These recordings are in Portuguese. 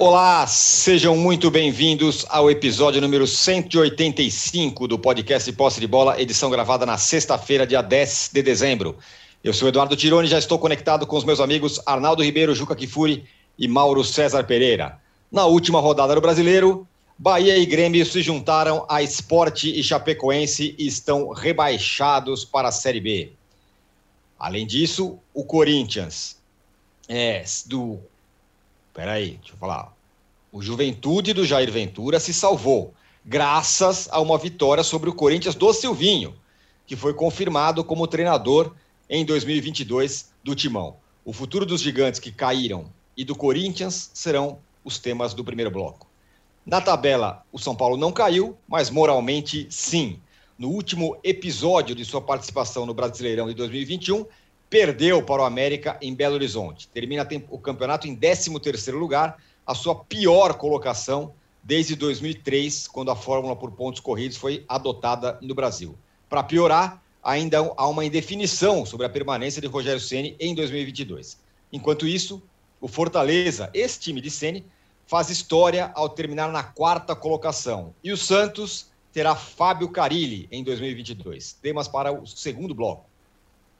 Olá, sejam muito bem-vindos ao episódio número 185 do podcast Posse de Bola, edição gravada na sexta-feira, dia 10 de dezembro. Eu sou Eduardo Tironi já estou conectado com os meus amigos Arnaldo Ribeiro, Juca Kifuri e Mauro César Pereira. Na última rodada do Brasileiro, Bahia e Grêmio se juntaram a Esporte e Chapecoense e estão rebaixados para a Série B. Além disso, o Corinthians é do Peraí, deixa eu falar. O Juventude do Jair Ventura se salvou, graças a uma vitória sobre o Corinthians do Silvinho, que foi confirmado como treinador em 2022 do Timão. O futuro dos gigantes que caíram e do Corinthians serão os temas do primeiro bloco. Na tabela, o São Paulo não caiu, mas moralmente sim. No último episódio de sua participação no Brasileirão de 2021, perdeu para o América em Belo Horizonte. Termina o campeonato em 13º lugar, a sua pior colocação desde 2003, quando a fórmula por pontos corridos foi adotada no Brasil. Para piorar, ainda há uma indefinição sobre a permanência de Rogério Ceni em 2022. Enquanto isso, o Fortaleza, esse time de Ceni, faz história ao terminar na quarta colocação. E o Santos terá Fábio Carilli em 2022. Temas para o segundo bloco.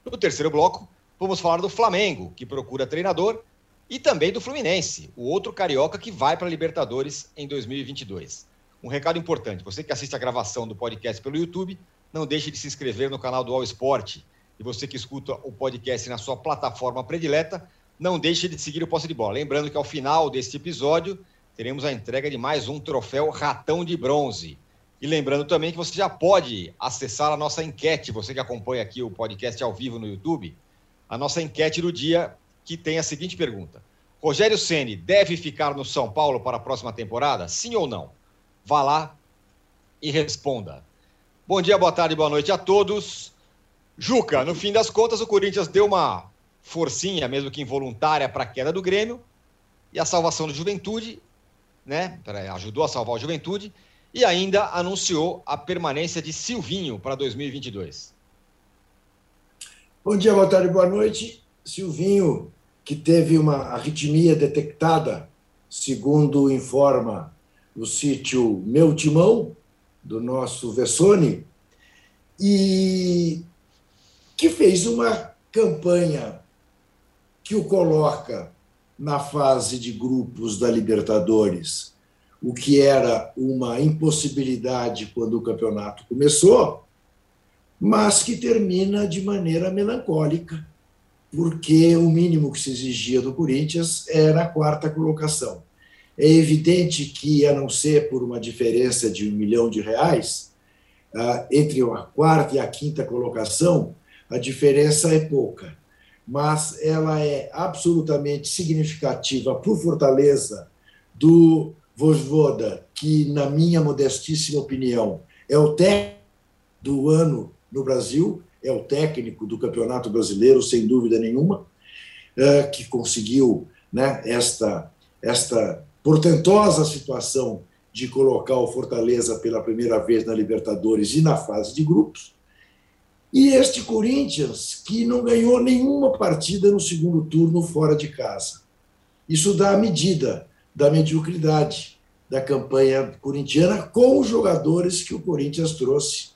No terceiro bloco, vamos falar do Flamengo, que procura treinador, e também do Fluminense, o outro carioca que vai para a Libertadores em 2022. Um recado importante: você que assiste a gravação do podcast pelo YouTube, não deixe de se inscrever no canal do All Sport. E você que escuta o podcast na sua plataforma predileta, não deixe de seguir o Posse de Bola. Lembrando que ao final deste episódio, teremos a entrega de mais um troféu Ratão de Bronze. E lembrando também que você já pode acessar a nossa enquete, você que acompanha aqui o podcast ao vivo no YouTube, a nossa enquete do dia que tem a seguinte pergunta: Rogério Ceni deve ficar no São Paulo para a próxima temporada? Sim ou não? Vá lá e responda. Bom dia, boa tarde, boa noite a todos. Juca, no fim das contas, o Corinthians deu uma forcinha, mesmo que involuntária, para a queda do Grêmio e a salvação do Juventude, né? Ajudou a salvar o Juventude e ainda anunciou a permanência de Silvinho para 2022. Bom dia, boa tarde, boa noite. Silvinho, que teve uma arritmia detectada, segundo informa o sítio Meu Timão, do nosso Vessone, e que fez uma campanha que o coloca na fase de grupos da Libertadores o que era uma impossibilidade quando o campeonato começou, mas que termina de maneira melancólica, porque o mínimo que se exigia do Corinthians era a quarta colocação. É evidente que, a não ser por uma diferença de um milhão de reais, ah, entre a quarta e a quinta colocação, a diferença é pouca, mas ela é absolutamente significativa para o Fortaleza do Vojvoda, que, na minha modestíssima opinião, é o técnico do ano no Brasil, é o técnico do Campeonato Brasileiro, sem dúvida nenhuma, é, que conseguiu né, esta, esta portentosa situação de colocar o Fortaleza pela primeira vez na Libertadores e na fase de grupos. E este Corinthians, que não ganhou nenhuma partida no segundo turno fora de casa. Isso dá a medida da mediocridade da campanha corintiana com os jogadores que o Corinthians trouxe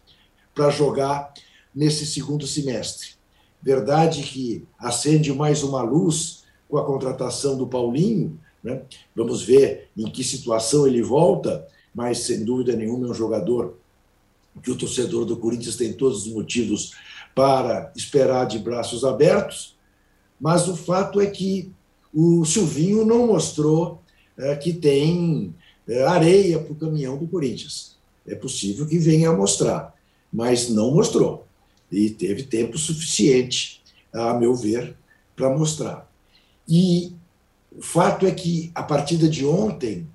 para jogar nesse segundo semestre. Verdade que acende mais uma luz com a contratação do Paulinho, né? vamos ver em que situação ele volta, mas sem dúvida nenhuma é um jogador que o torcedor do Corinthians tem todos os motivos para esperar de braços abertos, mas o fato é que o Silvinho não mostrou é, que tem é, areia para o caminhão do Corinthians. É possível que venha a mostrar, mas não mostrou. E teve tempo suficiente, a meu ver, para mostrar. E o fato é que a partida de ontem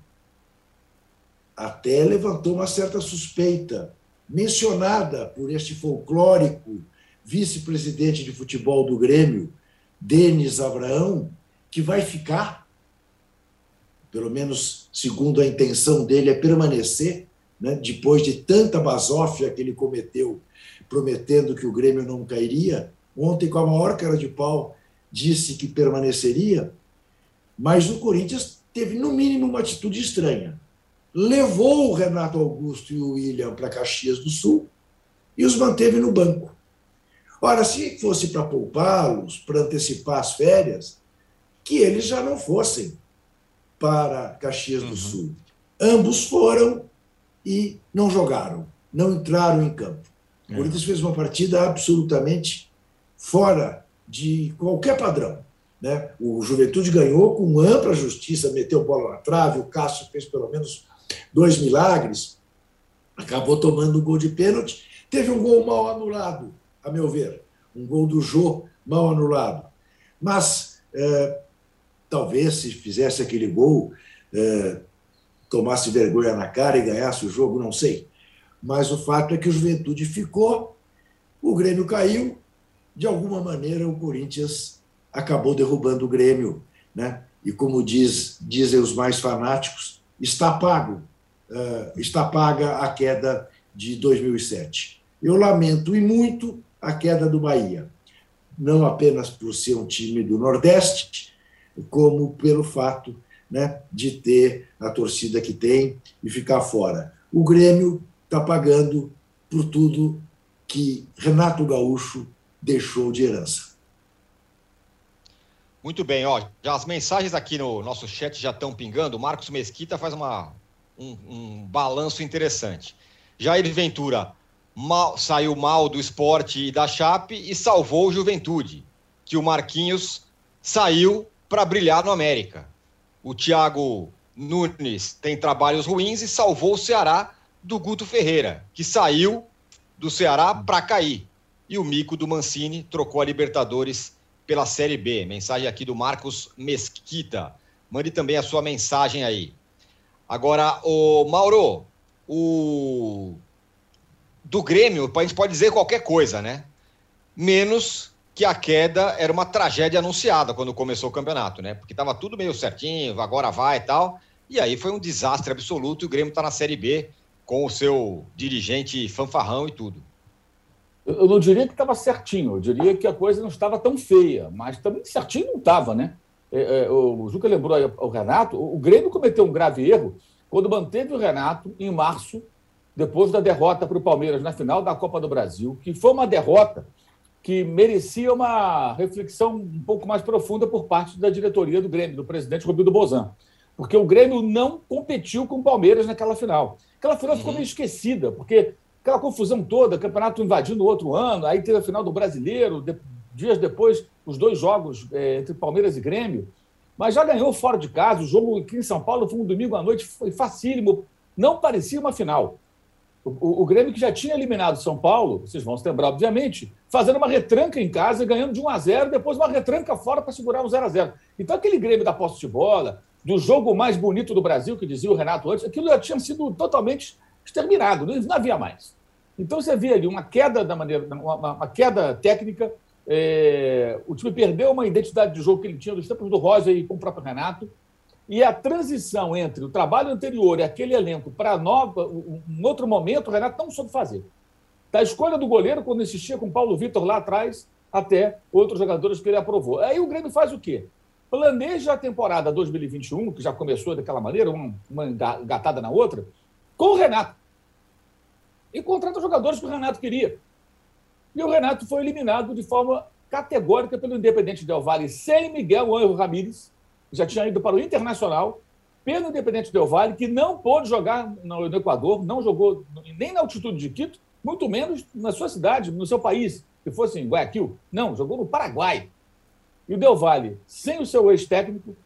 até levantou uma certa suspeita, mencionada por este folclórico vice-presidente de futebol do Grêmio, Denis Abraão, que vai ficar pelo menos segundo a intenção dele, é permanecer, né, depois de tanta basófia que ele cometeu, prometendo que o Grêmio não cairia. Ontem, com a maior cara de pau, disse que permaneceria, mas o Corinthians teve, no mínimo, uma atitude estranha. Levou o Renato Augusto e o William para Caxias do Sul e os manteve no banco. Ora, se fosse para poupá-los, para antecipar as férias, que eles já não fossem para Caxias do uhum. Sul. Ambos foram e não jogaram, não entraram em campo. O é. Corinthians fez uma partida absolutamente fora de qualquer padrão. Né? O Juventude ganhou com ampla justiça, meteu bola na trave, o Cássio fez pelo menos dois milagres, acabou tomando um gol de pênalti, teve um gol mal anulado, a meu ver, um gol do Jô mal anulado. Mas é, talvez se fizesse aquele gol, é, tomasse vergonha na cara e ganhasse o jogo, não sei. Mas o fato é que o Juventude ficou, o Grêmio caiu, de alguma maneira o Corinthians acabou derrubando o Grêmio, né? E como diz, dizem os mais fanáticos, está pago, uh, está paga a queda de 2007. Eu lamento e muito a queda do Bahia, não apenas por ser um time do Nordeste, como pelo fato né, de ter a torcida que tem e ficar fora. O Grêmio está pagando por tudo que Renato Gaúcho deixou de herança. Muito bem, ó, já as mensagens aqui no nosso chat já estão pingando. O Marcos Mesquita faz uma, um, um balanço interessante. Jair Ventura mal, saiu mal do esporte e da Chape e salvou o Juventude, que o Marquinhos saiu para brilhar no América. O Thiago Nunes tem trabalhos ruins e salvou o Ceará do Guto Ferreira, que saiu do Ceará para cair. E o mico do Mancini trocou a Libertadores pela Série B. Mensagem aqui do Marcos Mesquita. Mande também a sua mensagem aí. Agora, o Mauro, o do Grêmio, a gente pode dizer qualquer coisa, né? Menos que a queda era uma tragédia anunciada quando começou o campeonato, né? Porque estava tudo meio certinho, agora vai e tal. E aí foi um desastre absoluto e o Grêmio está na Série B com o seu dirigente fanfarrão e tudo. Eu não diria que estava certinho, eu diria que a coisa não estava tão feia, mas também certinho não estava, né? É, é, o Juca lembrou aí o Renato, o Grêmio cometeu um grave erro quando manteve o Renato em março, depois da derrota para o Palmeiras na final da Copa do Brasil, que foi uma derrota que merecia uma reflexão um pouco mais profunda por parte da diretoria do Grêmio, do presidente Romildo Bozan. Porque o Grêmio não competiu com o Palmeiras naquela final. Aquela final ficou uhum. meio esquecida, porque aquela confusão toda, campeonato invadindo outro ano, aí teve a final do Brasileiro, de, dias depois, os dois jogos é, entre Palmeiras e Grêmio. Mas já ganhou fora de casa, o jogo aqui em São Paulo foi um domingo à noite, foi facílimo, não parecia uma final. O, o, o Grêmio que já tinha eliminado São Paulo, vocês vão se lembrar, obviamente, fazendo uma retranca em casa, ganhando de 1 a 0 depois uma retranca fora para segurar um 0 a 0 Então, aquele Grêmio da posse de bola, do jogo mais bonito do Brasil, que dizia o Renato antes, aquilo já tinha sido totalmente exterminado, não havia mais. Então você vê ali uma queda da maneira, uma, uma queda técnica. É, o time perdeu uma identidade de jogo que ele tinha dos tempos do Rosa e com o próprio Renato. E a transição entre o trabalho anterior e aquele elenco para nova, um outro momento, o Renato não soube fazer. Da escolha do goleiro, quando insistia com o Paulo Vitor lá atrás, até outros jogadores que ele aprovou. Aí o Grêmio faz o quê? Planeja a temporada 2021, que já começou daquela maneira, uma, engatada na outra, com o Renato e contrata jogadores que o Renato queria. E o Renato foi eliminado de forma categórica pelo Independente Del Valle, sem Miguel Anjo Ramírez, que já tinha ido para o Internacional, pelo Independente Del Valle, que não pôde jogar no Equador, não jogou nem na altitude de Quito, muito menos na sua cidade, no seu país, que fosse em Guayaquil. Não, jogou no Paraguai. E o Del Valle, sem o seu ex-técnico,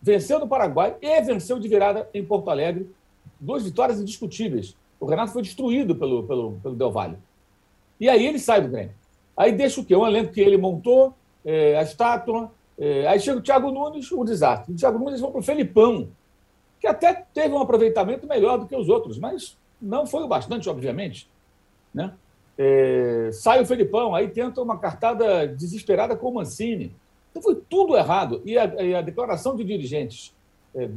venceu no Paraguai e venceu de virada em Porto Alegre. Duas vitórias indiscutíveis. O Renato foi destruído pelo, pelo, pelo Del Valle. E aí ele sai do Grêmio. Aí deixa o quê? Um elenco que ele montou, é, a estátua. É, aí chega o Thiago Nunes, o desastre. O Thiago Nunes vai para o Felipão, que até teve um aproveitamento melhor do que os outros, mas não foi o bastante, obviamente. Né? É, sai o Felipão, aí tenta uma cartada desesperada com o Mancini. Então foi tudo errado. E a, e a declaração de dirigentes, é,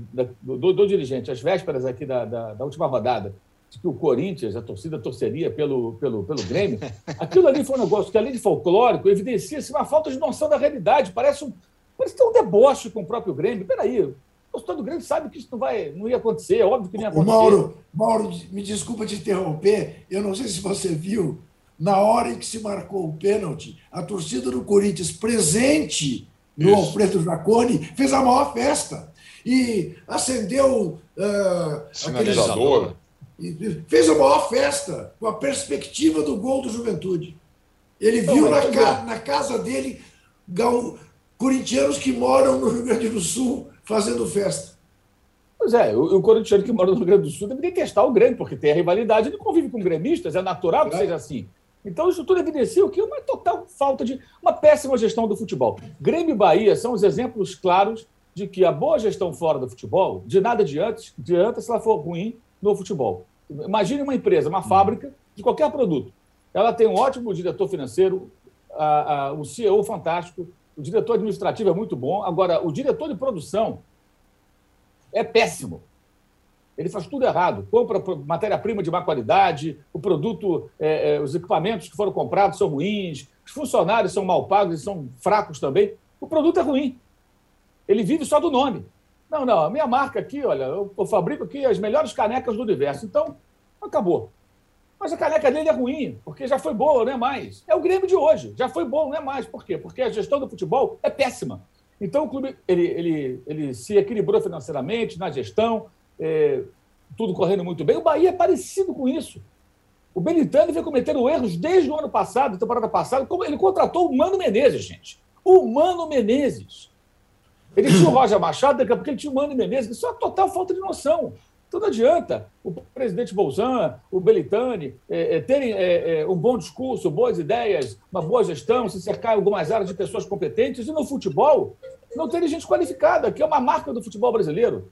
do, do, do, dirigente, às vésperas aqui da, da, da última rodada, de que o Corinthians, a torcida torceria pelo, pelo, pelo Grêmio, aquilo ali foi um negócio que, além de folclórico, evidencia-se uma falta de noção da realidade. Parece um, parece ter um deboche com o próprio Grêmio. Peraí, torcedor do Grêmio sabe que isso não, vai, não ia acontecer, é óbvio que não ia acontecer. O Mauro, Mauro, me desculpa te interromper, eu não sei se você viu, na hora em que se marcou o pênalti, a torcida do Corinthians presente no isso. Alfredo Jaconi fez a maior festa e acendeu uh, sinalizador. Fez a maior festa com a perspectiva do gol do Juventude. Ele viu na, ca, na casa dele gal, corintianos que moram no Rio Grande do Sul fazendo festa. Pois é, o, o corintiano que mora no Rio Grande do Sul deve testar o Grêmio, porque tem a rivalidade, ele convive com gremistas, é natural que é. seja assim. Então, isso tudo evidencia o que? Uma total falta de. uma péssima gestão do futebol. Grêmio e Bahia são os exemplos claros de que a boa gestão fora do futebol, de nada adianta, adianta se ela for ruim no futebol. Imagine uma empresa, uma fábrica de qualquer produto. Ela tem um ótimo diretor financeiro, a, a, um CEO fantástico, o diretor administrativo é muito bom. Agora, o diretor de produção é péssimo. Ele faz tudo errado. Compra matéria-prima de má qualidade, o produto, é, é, os equipamentos que foram comprados são ruins, os funcionários são mal pagos e são fracos também. O produto é ruim. Ele vive só do nome. Não, não, a minha marca aqui, olha, eu, eu fabrico aqui as melhores canecas do universo. Então, acabou. Mas a caneca dele é ruim, porque já foi boa, não é mais. É o Grêmio de hoje, já foi bom, não é mais. Por quê? Porque a gestão do futebol é péssima. Então o clube ele, ele, ele se equilibrou financeiramente, na gestão, é, tudo correndo muito bem. O Bahia é parecido com isso. O Belintani vem cometendo erros desde o ano passado, temporada passada. Ele contratou o Mano Menezes, gente. O Mano Menezes. Ele tinha o Roger Machado, daqui a pouco ele tinha o Mano Menezes. Isso é uma total falta de noção. Então não adianta o presidente Bolsonaro, o Belitani, é, é, terem é, é, um bom discurso, boas ideias, uma boa gestão, se cercar em algumas áreas de pessoas competentes, e no futebol não terem gente qualificada, que é uma marca do futebol brasileiro.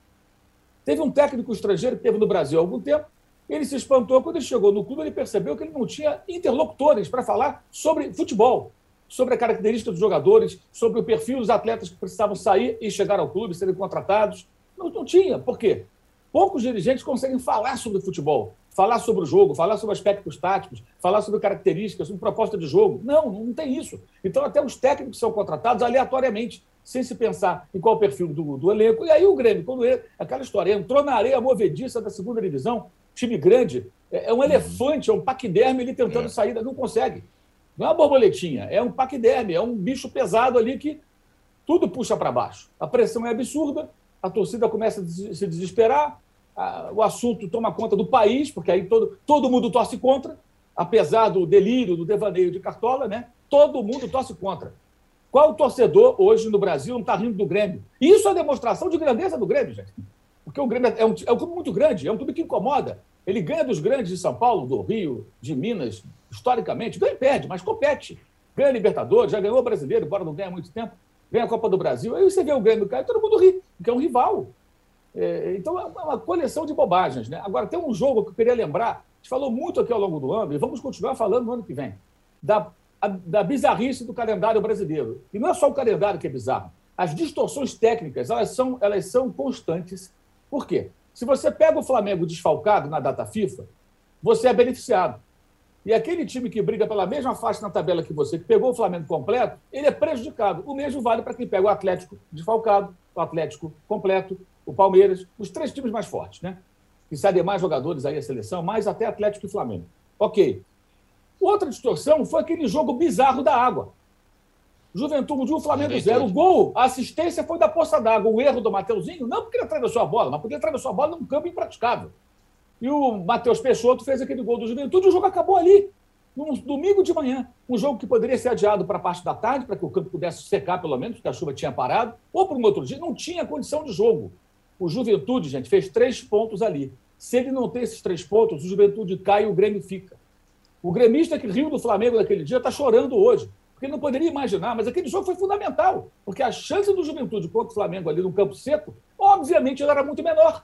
Teve um técnico estrangeiro que teve no Brasil há algum tempo, ele se espantou quando ele chegou no clube, ele percebeu que ele não tinha interlocutores para falar sobre futebol, sobre a característica dos jogadores, sobre o perfil dos atletas que precisavam sair e chegar ao clube, serem contratados. Não, não tinha. Por quê? Poucos dirigentes conseguem falar sobre futebol, falar sobre o jogo, falar sobre aspectos táticos, falar sobre características, sobre proposta de jogo. Não, não tem isso. Então, até os técnicos são contratados aleatoriamente, sem se pensar em qual o perfil do, do elenco. E aí o Grêmio, quando ele, aquela história, entrou na areia movediça da segunda divisão, time grande, é, é um elefante, é um paquiderme ali tentando é. sair, não consegue. Não é uma borboletinha, é um paquiderme, é um bicho pesado ali que tudo puxa para baixo. A pressão é absurda, a torcida começa a se desesperar, o assunto toma conta do país, porque aí todo, todo mundo torce contra, apesar do delírio, do devaneio de Cartola, né? todo mundo torce contra. Qual torcedor hoje no Brasil não está rindo do Grêmio? Isso é demonstração de grandeza do Grêmio, gente. Porque o Grêmio é um, é um clube muito grande, é um clube que incomoda. Ele ganha dos grandes de São Paulo, do Rio, de Minas, historicamente. Ganha e perde, mas compete. Ganha Libertadores, já ganhou brasileiro, embora não ganhe há muito tempo vem a Copa do Brasil, aí você vê o Grêmio cair, todo mundo ri, porque é um rival. É, então é uma coleção de bobagens. Né? Agora, tem um jogo que eu queria lembrar, a gente falou muito aqui ao longo do ano, e vamos continuar falando no ano que vem, da, a, da bizarrice do calendário brasileiro. E não é só o calendário que é bizarro. As distorções técnicas, elas são, elas são constantes. Por quê? Se você pega o Flamengo desfalcado na data FIFA, você é beneficiado. E aquele time que briga pela mesma faixa na tabela que você, que pegou o Flamengo completo, ele é prejudicado. O mesmo vale para quem pega o Atlético desfalcado, o Atlético completo, o Palmeiras, os três times mais fortes, né? Que cedem mais jogadores aí a seleção, mais até Atlético e Flamengo. Ok. Outra distorção foi aquele jogo bizarro da água. Juventude 1, Flamengo 0. O gol, a assistência foi da poça d'água. O erro do Mateuzinho, não porque ele atravessou a bola, mas porque ele atravessou a bola num campo impraticável. E o Matheus Peixoto fez aquele gol do Juventude, o jogo acabou ali, num domingo de manhã. Um jogo que poderia ser adiado para a parte da tarde, para que o campo pudesse secar pelo menos, porque a chuva tinha parado, ou para um outro dia, não tinha condição de jogo. O Juventude, gente, fez três pontos ali. Se ele não tem esses três pontos, o Juventude cai e o Grêmio fica. O gremista que riu do Flamengo naquele dia está chorando hoje, porque não poderia imaginar, mas aquele jogo foi fundamental, porque a chance do Juventude contra o Flamengo ali no campo seco, obviamente, ela era muito menor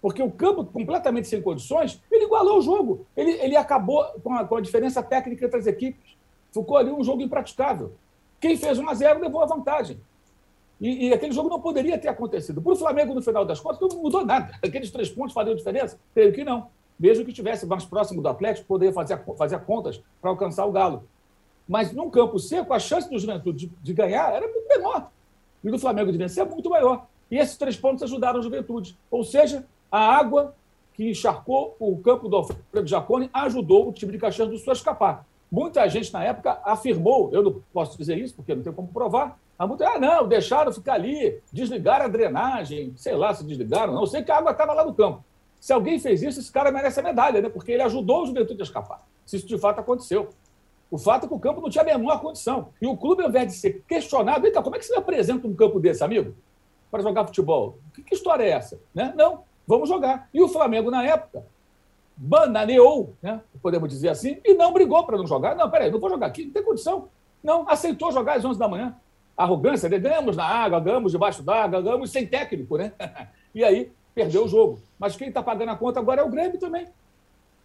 porque o campo completamente sem condições, ele igualou o jogo. Ele, ele acabou com a, com a diferença técnica entre as equipes. Ficou ali um jogo impraticável. Quem fez 1 a 0 levou a vantagem. E, e, aquele jogo não poderia ter acontecido. Para o Flamengo, no final das contas, não mudou nada. Aqueles três pontos fariam diferença? Creio que não. Mesmo que estivesse mais próximo do Atlético, poderia fazer, fazer contas para alcançar o Galo. Mas num campo seco, a chance do Juventude de, de ganhar era muito menor. E do Flamengo de vencer muito maior. E esses três pontos ajudaram a juventude. Ou seja, a água que encharcou o campo do Alfredo Jacone ajudou o time de Caxias do Sul a escapar. Muita gente na época afirmou, eu não posso dizer isso porque não tem como provar, a muita, ah, não, deixaram ficar ali, desligaram a drenagem, sei lá se desligaram, não, sei que a água estava lá no campo. Se alguém fez isso, esse cara merece a medalha, né? porque ele ajudou o Juventude a escapar. Se isso de fato aconteceu. O fato é que o campo não tinha a menor condição. E o clube, ao invés de ser questionado, então, como é que você apresenta um campo desse, amigo? Para jogar futebol? Que, que história é essa? Né? Não, vamos jogar. E o Flamengo, na época, bananeou, né? podemos dizer assim, e não brigou para não jogar. Não, peraí, não vou jogar aqui, não tem condição. Não, aceitou jogar às 11 da manhã. Arrogância, né? ganhamos na água, ganhamos debaixo d'água, ganhamos sem técnico, né? e aí perdeu o jogo. Mas quem está pagando a conta agora é o Grêmio também.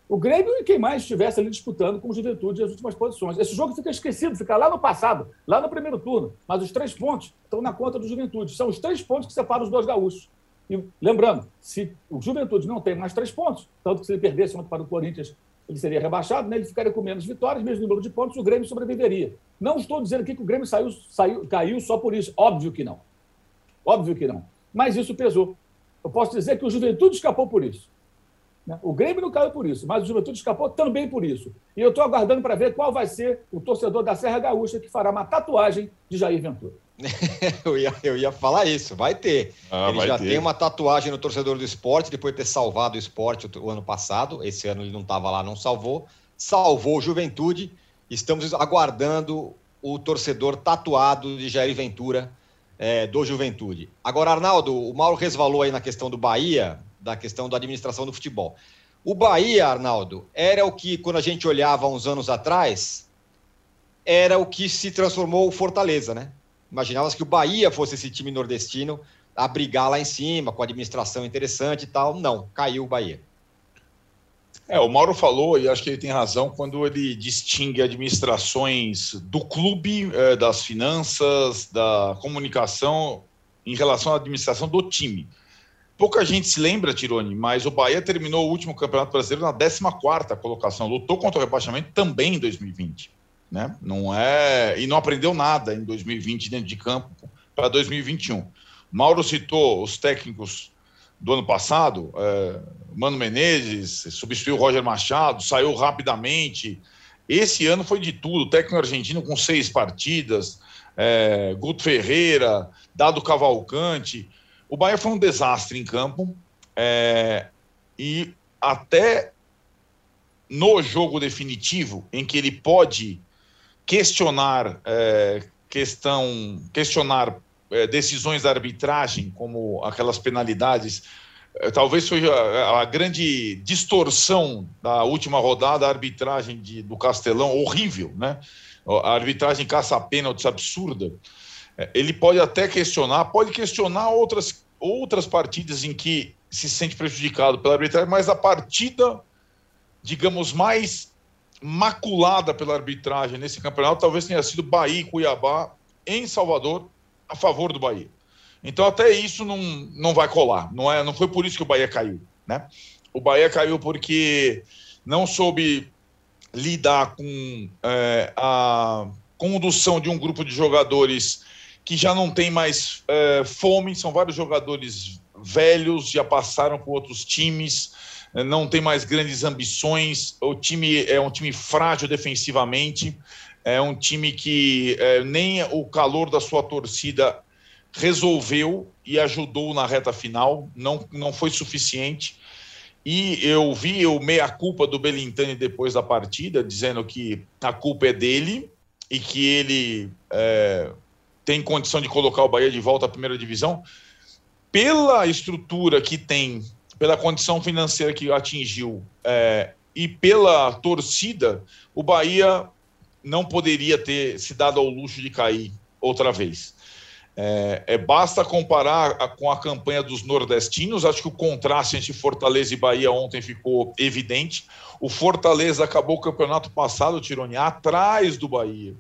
O Grêmio e quem mais estivesse ali disputando com o Juventude as últimas posições. Esse jogo fica esquecido, fica lá no passado, lá no primeiro turno. Mas os três pontos estão na conta do Juventude. São os três pontos que separam os dois gaúchos. E lembrando, se o Juventude não tem mais três pontos, tanto que se ele perdesse ontem para o Corinthians, ele seria rebaixado, né? ele ficaria com menos vitórias, mesmo número de pontos, o Grêmio sobreviveria. Não estou dizendo aqui que o Grêmio saiu, saiu, caiu só por isso. Óbvio que não. Óbvio que não. Mas isso pesou. Eu posso dizer que o Juventude escapou por isso. Né? O Grêmio não caiu por isso, mas o Juventude escapou também por isso. E eu estou aguardando para ver qual vai ser o torcedor da Serra Gaúcha que fará uma tatuagem de Jair Ventura. eu, ia, eu ia falar isso, vai ter. Ah, ele vai já ter. tem uma tatuagem no torcedor do esporte, depois de ter salvado o esporte o, o ano passado. Esse ano ele não estava lá, não salvou. Salvou o Juventude. Estamos aguardando o torcedor tatuado de Jair Ventura é, do Juventude. Agora, Arnaldo, o Mauro resvalou aí na questão do Bahia, da questão da administração do futebol. O Bahia, Arnaldo, era o que, quando a gente olhava uns anos atrás, era o que se transformou o Fortaleza, né? Imaginava que o Bahia fosse esse time nordestino a brigar lá em cima, com a administração interessante e tal. Não, caiu o Bahia. É, o Mauro falou, e acho que ele tem razão, quando ele distingue administrações do clube, é, das finanças, da comunicação, em relação à administração do time. Pouca gente se lembra, Tirone, mas o Bahia terminou o último Campeonato Brasileiro na 14 colocação. Lutou contra o rebaixamento também em 2020 né? Não é e não aprendeu nada em 2020 dentro de campo para 2021. Mauro citou os técnicos do ano passado, é, Mano Menezes substituiu o Roger Machado, saiu rapidamente. Esse ano foi de tudo. técnico argentino com seis partidas, é, Guto Ferreira, Dado Cavalcante. O Bahia foi um desastre em campo é, e até no jogo definitivo, em que ele pode questionar é, questão, questionar é, decisões da arbitragem, como aquelas penalidades. É, talvez foi a, a, grande distorção da última rodada, a arbitragem de, do Castelão, horrível, né? A arbitragem caça-pênaltis absurda. É, ele pode até questionar, pode questionar outras, outras partidas em que se sente prejudicado pela arbitragem, mas a partida, digamos, mais maculada pela arbitragem nesse campeonato talvez tenha sido Bahia e Cuiabá em Salvador a favor do Bahia. Então até isso não, não vai colar. Não é, não foi por isso que o Bahia caiu, né? O Bahia caiu porque não soube lidar com é, a condução de um grupo de jogadores que já não tem mais é, fome, são vários jogadores velhos, já passaram por outros times, não tem mais grandes ambições. O time é um time frágil defensivamente, é um time que é, nem o calor da sua torcida resolveu e ajudou na reta final, não, não foi suficiente. E eu vi o meia-culpa do Belintani depois da partida, dizendo que a culpa é dele e que ele é, tem condição de colocar o Bahia de volta à primeira divisão. Pela estrutura que tem pela condição financeira que atingiu é, e pela torcida, o Bahia não poderia ter se dado ao luxo de cair outra vez. É, é, basta comparar a, com a campanha dos nordestinos. Acho que o contraste entre Fortaleza e Bahia ontem ficou evidente. O Fortaleza acabou o campeonato passado, Tironi, atrás do Bahia.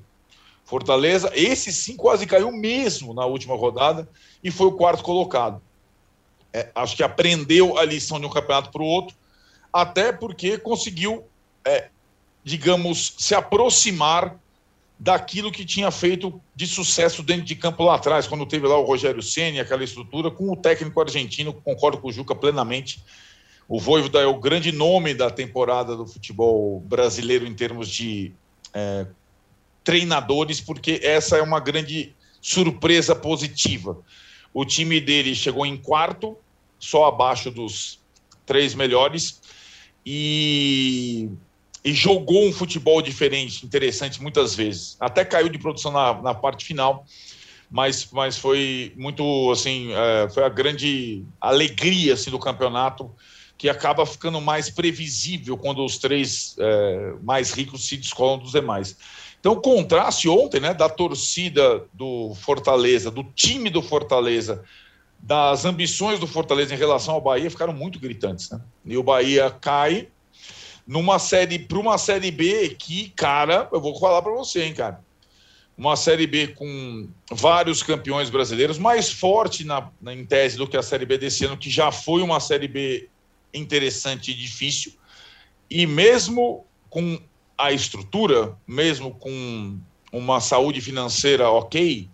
Fortaleza, esse sim quase caiu mesmo na última rodada e foi o quarto colocado é, acho que aprendeu a lição de um campeonato para o outro, até porque conseguiu, é, digamos, se aproximar daquilo que tinha feito de sucesso dentro de campo lá atrás, quando teve lá o Rogério Ceni, aquela estrutura, com o técnico argentino, concordo com o Juca plenamente. O Voivoda é o grande nome da temporada do futebol brasileiro em termos de é, treinadores, porque essa é uma grande surpresa positiva. O time dele chegou em quarto, só abaixo dos três melhores, e e jogou um futebol diferente, interessante muitas vezes. Até caiu de produção na, na parte final, mas, mas foi muito assim, é, foi a grande alegria assim do campeonato que acaba ficando mais previsível quando os três é, mais ricos se descolam dos demais. Então, o contraste ontem, né, da torcida do Fortaleza, do time do Fortaleza, das ambições do Fortaleza em relação ao Bahia ficaram muito gritantes, né? E o Bahia cai numa série para uma série B que, cara, eu vou falar para você, hein, cara. Uma série B com vários campeões brasileiros, mais forte na, na, em tese do que a série B desse ano, que já foi uma série B interessante e difícil. E mesmo com a estrutura, mesmo com uma saúde financeira ok,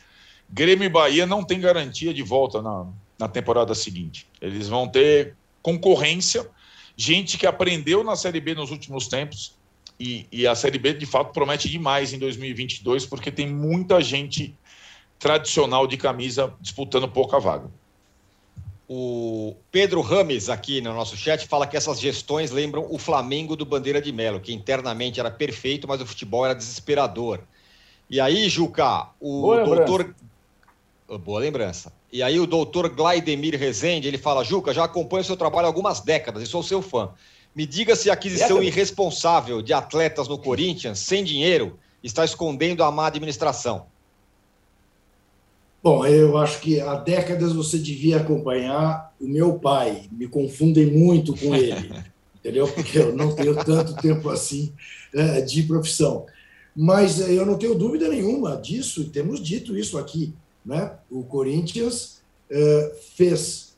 Grêmio e Bahia não tem garantia de volta na, na temporada seguinte. Eles vão ter concorrência gente que aprendeu na Série B nos últimos tempos. E, e, a Série B, de fato, promete demais em 2022, porque tem muita gente tradicional de camisa disputando pouca vaga. O Pedro Rames, aqui no nosso chat, fala que essas gestões lembram o Flamengo do Bandeira de Melo, que internamente era perfeito, mas o futebol era desesperador. E aí, Juca, o Boa doutor. Boa lembrança. E aí o doutor Glaidemir Rezende, ele fala, Juca, já acompanho o seu trabalho há algumas décadas e sou seu fã. Me diga se a aquisição irresponsável de atletas no Corinthians, sem dinheiro, está escondendo a má administração. Bom, eu acho que há décadas você devia acompanhar o meu pai. Me confundem muito com ele, entendeu? Porque eu não tenho tanto tempo assim é, de profissão. Mas é, eu não tenho dúvida nenhuma disso, e temos dito isso aqui. Né? O Corinthians eh, fez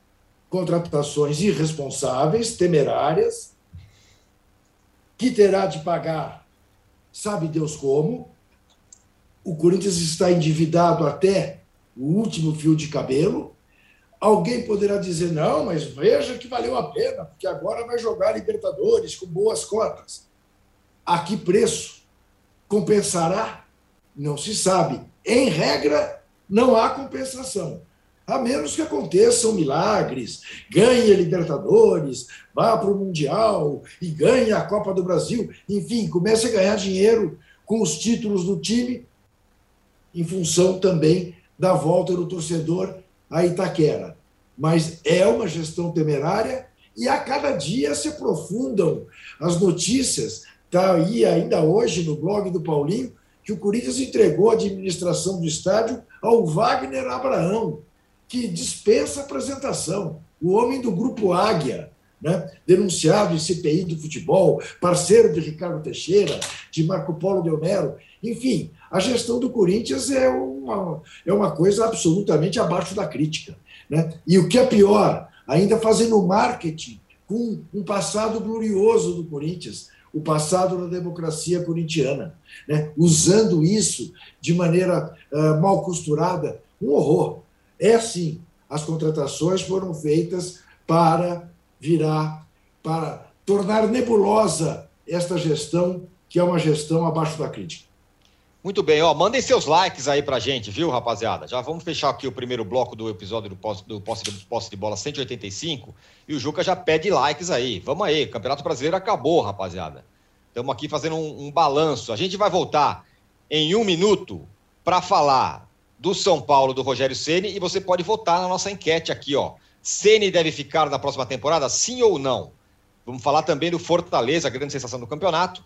contratações irresponsáveis, temerárias, que terá de pagar, sabe Deus como. O Corinthians está endividado até o último fio de cabelo. Alguém poderá dizer, não, mas veja que valeu a pena, porque agora vai jogar Libertadores com boas cotas. A que preço? Compensará? Não se sabe. Em regra, não há compensação. A menos que aconteçam milagres, ganhe a Libertadores, vá para o Mundial e ganhe a Copa do Brasil, enfim, comece a ganhar dinheiro com os títulos do time, em função também da volta do torcedor a Itaquera. Mas é uma gestão temerária e a cada dia se aprofundam as notícias. Está aí ainda hoje no blog do Paulinho que o Corinthians entregou a administração do estádio ao Wagner Abraão, que dispensa apresentação. O homem do Grupo Águia, né? denunciado em CPI do futebol, parceiro de Ricardo Teixeira, de Marco Polo Del Nero. Enfim, a gestão do Corinthians é uma, é uma coisa absolutamente abaixo da crítica. Né? E o que é pior, ainda fazendo marketing com um passado glorioso do Corinthians, o passado da democracia corintiana, né? usando isso de maneira uh, mal costurada, um horror. É assim, as contratações foram feitas para virar, para tornar nebulosa esta gestão, que é uma gestão abaixo da crítica. Muito bem, ó, mandem seus likes aí pra gente, viu, rapaziada? Já vamos fechar aqui o primeiro bloco do episódio do Posse, do posse, do posse de Bola 185 e o Juca já pede likes aí. Vamos aí, Campeonato Brasileiro acabou, rapaziada. Estamos aqui fazendo um, um balanço. A gente vai voltar em um minuto para falar do São Paulo do Rogério Ceni e você pode votar na nossa enquete aqui, ó. Ceni deve ficar na próxima temporada, sim ou não? Vamos falar também do Fortaleza, a grande sensação do campeonato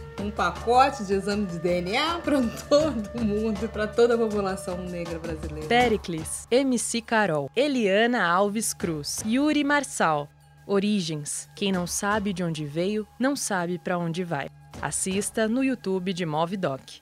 Um pacote de exame de DNA para todo mundo e para toda a população negra brasileira. Pericles, MC Carol, Eliana Alves Cruz, Yuri Marçal. Origens. Quem não sabe de onde veio, não sabe para onde vai. Assista no YouTube de Movidoc.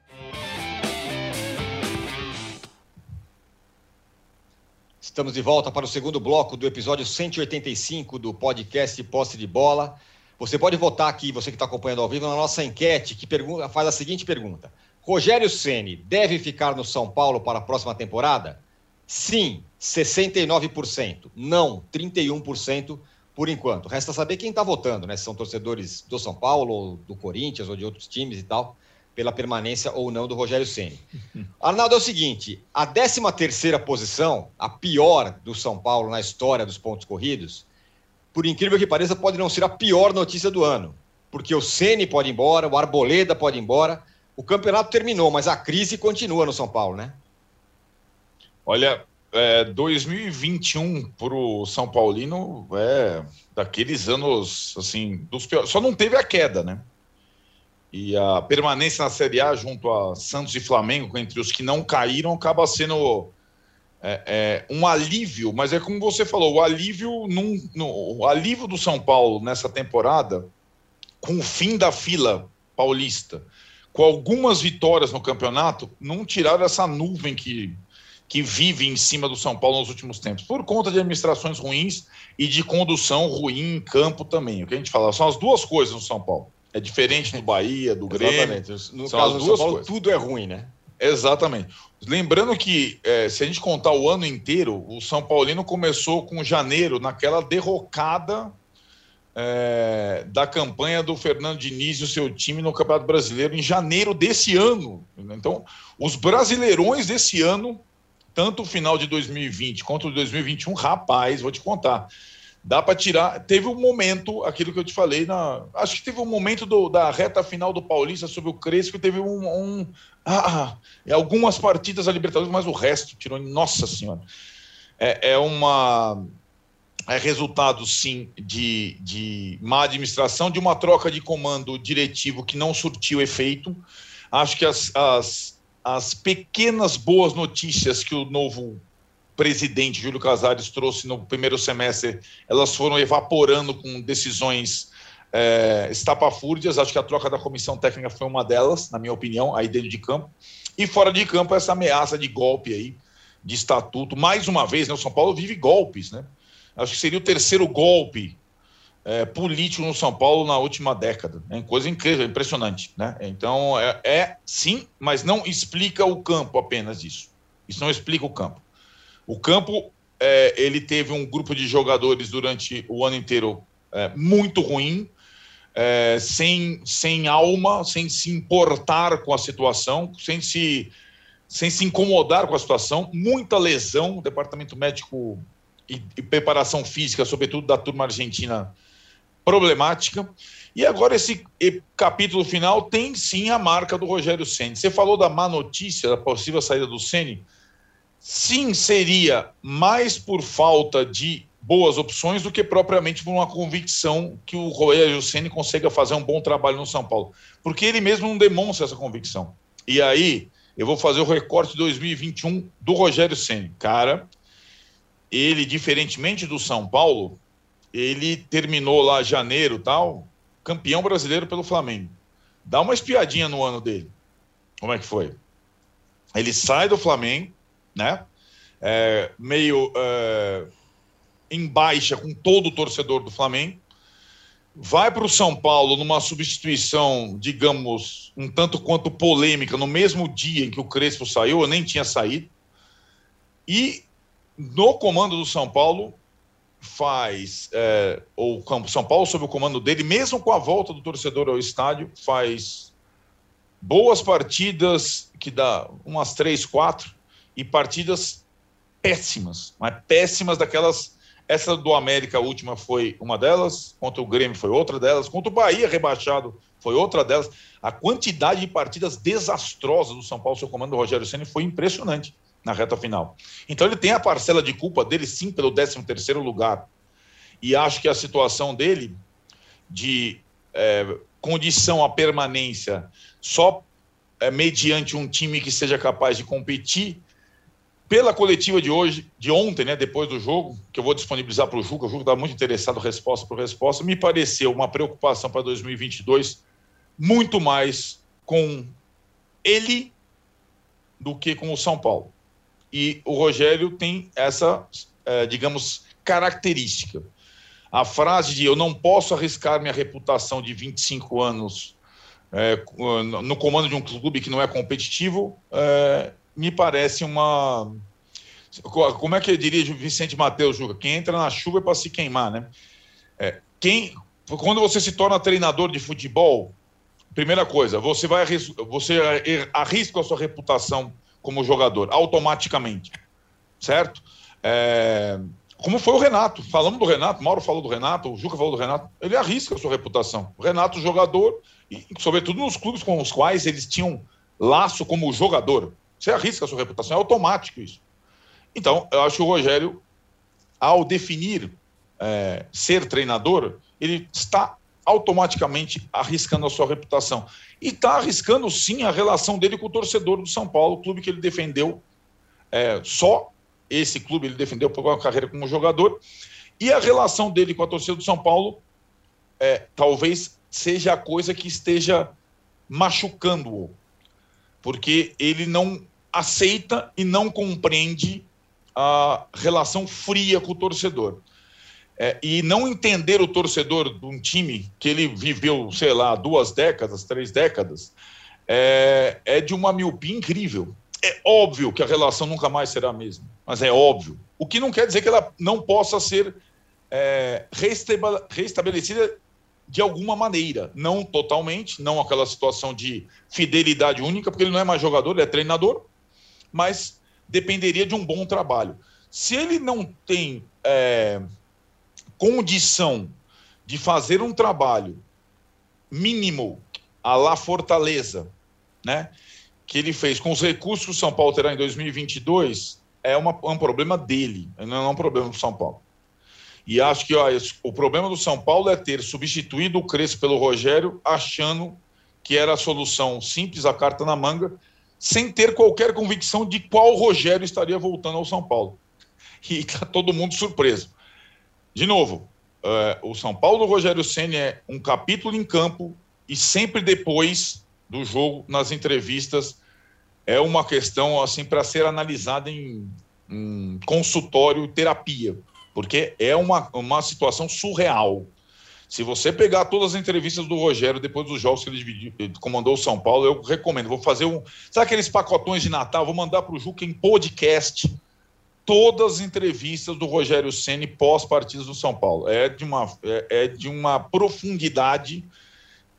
Estamos de volta para o segundo bloco do episódio 185 do podcast Posse de Bola. Você pode votar aqui, você que está acompanhando ao vivo, na nossa enquete, que pergunta, faz a seguinte pergunta: Rogério Ceni deve ficar no São Paulo para a próxima temporada? Sim, 69%. Não, 31% por enquanto. Resta saber quem está votando, né? Se são torcedores do São Paulo, ou do Corinthians, ou de outros times e tal pela permanência ou não do Rogério Ceni. Arnaldo, é o seguinte, a 13 terceira posição, a pior do São Paulo na história dos pontos corridos, por incrível que pareça, pode não ser a pior notícia do ano, porque o Ceni pode ir embora, o Arboleda pode ir embora, o campeonato terminou, mas a crise continua no São Paulo, né? Olha, é, 2021 para o São Paulino é daqueles anos assim dos piores. Só não teve a queda, né? E a permanência na Série A junto a Santos e Flamengo, entre os que não caíram, acaba sendo é, é, um alívio, mas é como você falou, o alívio, num, no, o alívio do São Paulo nessa temporada, com o fim da fila paulista, com algumas vitórias no campeonato, não tiraram essa nuvem que, que vive em cima do São Paulo nos últimos tempos, por conta de administrações ruins e de condução ruim em campo também. O que a gente fala, são as duas coisas no São Paulo. É diferente do Bahia, do Grêmio. Exatamente. No São caso do São Paulo, coisas. tudo é ruim, né? Exatamente. Lembrando que, é, se a gente contar o ano inteiro, o São Paulino começou com janeiro, naquela derrocada é, da campanha do Fernando Diniz e o seu time no Campeonato Brasileiro em janeiro desse ano. Então, os brasileirões desse ano, tanto o final de 2020 quanto o de 2021, rapaz, vou te contar dá para tirar. Teve um momento, aquilo que eu te falei, na, acho que teve um momento do, da reta final do Paulista sobre o Crespo, teve um. um ah, algumas partidas da Libertadores, mas o resto tirou. Nossa Senhora. É, é uma. É resultado, sim, de, de má administração, de uma troca de comando diretivo que não surtiu efeito. Acho que as, as, as pequenas boas notícias que o novo presidente Júlio Casares trouxe no primeiro semestre, elas foram evaporando com decisões é, estapafúrdias. Acho que a troca da comissão técnica foi uma delas, na minha opinião, aí dentro de campo. E fora de campo, essa ameaça de golpe aí, de estatuto. Mais uma vez, né, o São Paulo vive golpes, né? Acho que seria o terceiro golpe é, político no São Paulo na última década. É coisa incrível, impressionante. Né? Então, é, é sim, mas não explica o campo apenas isso. Isso não explica o campo. O campo, é, ele teve um grupo de jogadores durante o ano inteiro é, muito ruim, é, sem, sem alma, sem se importar com a situação, sem se, sem se incomodar com a situação, muita lesão, o departamento médico e, e preparação física, sobretudo da turma argentina, problemática. E agora esse capítulo final tem sim a marca do Rogério Ceni. Você falou da má notícia, da possível saída do Ceni sim seria mais por falta de boas opções do que propriamente por uma convicção que o Rogério Ceni consiga fazer um bom trabalho no São Paulo, porque ele mesmo não demonstra essa convicção. E aí eu vou fazer o recorte de 2021 do Rogério Ceni, cara. Ele, diferentemente do São Paulo, ele terminou lá janeiro tal, campeão brasileiro pelo Flamengo. Dá uma espiadinha no ano dele. Como é que foi? Ele sai do Flamengo, né? É, meio é, em baixa com todo o torcedor do Flamengo. Vai para o São Paulo numa substituição, digamos, um tanto quanto polêmica, no mesmo dia em que o Crespo saiu, eu nem tinha saído. E no comando do São Paulo, faz, é, ou São Paulo, sob o comando dele, mesmo com a volta do torcedor ao estádio, faz boas partidas, que dá umas três, quatro, e partidas péssimas, mas péssimas daquelas. Essa do América última foi uma delas, contra o Grêmio foi outra delas, contra o Bahia rebaixado foi outra delas. A quantidade de partidas desastrosas do São Paulo, seu comando do Rogério Senna, foi impressionante na reta final. Então ele tem a parcela de culpa dele sim pelo 13 terceiro lugar. E acho que a situação dele de é, condição à permanência só é, mediante um time que seja capaz de competir pela coletiva de hoje, de ontem, né, depois do jogo, que eu vou disponibilizar para o Juca, o Juca está muito interessado resposta por resposta, me pareceu uma preocupação para 2022 muito mais com ele do que com o São Paulo. E o Rogério tem essa, é, digamos, característica. A frase de eu não posso arriscar minha reputação de 25 anos é, no comando de um clube que não é competitivo, é, me parece uma. Como é que eu diria Vicente Mateus, Juca? Quem entra na chuva é para se queimar, né? É, quem, quando você se torna treinador de futebol, primeira coisa, você vai você arrisca a sua reputação como jogador automaticamente, certo? É, como foi o Renato. Falamos do Renato, Mauro falou do Renato, o Juca falou do Renato. Ele arrisca a sua reputação. O Renato, jogador, e sobretudo nos clubes com os quais eles tinham laço como jogador. Você arrisca a sua reputação, é automático isso. Então, eu acho que o Rogério, ao definir é, ser treinador, ele está automaticamente arriscando a sua reputação. E está arriscando, sim, a relação dele com o torcedor do São Paulo, o clube que ele defendeu é, só esse clube ele defendeu por uma carreira como jogador. E a relação dele com a torcida do São Paulo é, talvez seja a coisa que esteja machucando-o, porque ele não aceita e não compreende a relação fria com o torcedor. É, e não entender o torcedor de um time que ele viveu, sei lá, duas décadas, três décadas, é, é de uma miopia incrível. É óbvio que a relação nunca mais será a mesma, mas é óbvio. O que não quer dizer que ela não possa ser é, restabelecida de alguma maneira. Não totalmente, não aquela situação de fidelidade única, porque ele não é mais jogador, ele é treinador, mas dependeria de um bom trabalho. Se ele não tem é, condição de fazer um trabalho mínimo a lá Fortaleza, né? que ele fez com os recursos que o São Paulo terá em 2022 é, uma, é um problema dele, não é um problema do São Paulo. E acho que ó, o problema do São Paulo é ter substituído o Crespo pelo Rogério, achando que era a solução simples, a carta na manga, sem ter qualquer convicção de qual Rogério estaria voltando ao São Paulo. E está todo mundo surpreso. De novo, é, o São Paulo do Rogério Senna é um capítulo em campo e sempre depois do jogo nas entrevistas é uma questão assim para ser analisada em, em, consultório terapia, porque é uma, uma situação surreal. Se você pegar todas as entrevistas do Rogério depois dos jogos que ele, comandou o São Paulo, eu recomendo. Vou fazer um. Sabe aqueles pacotões de Natal? Vou mandar para o Juca em podcast todas as entrevistas do Rogério Ceni pós partidas do São Paulo. É de uma, é, é de uma profundidade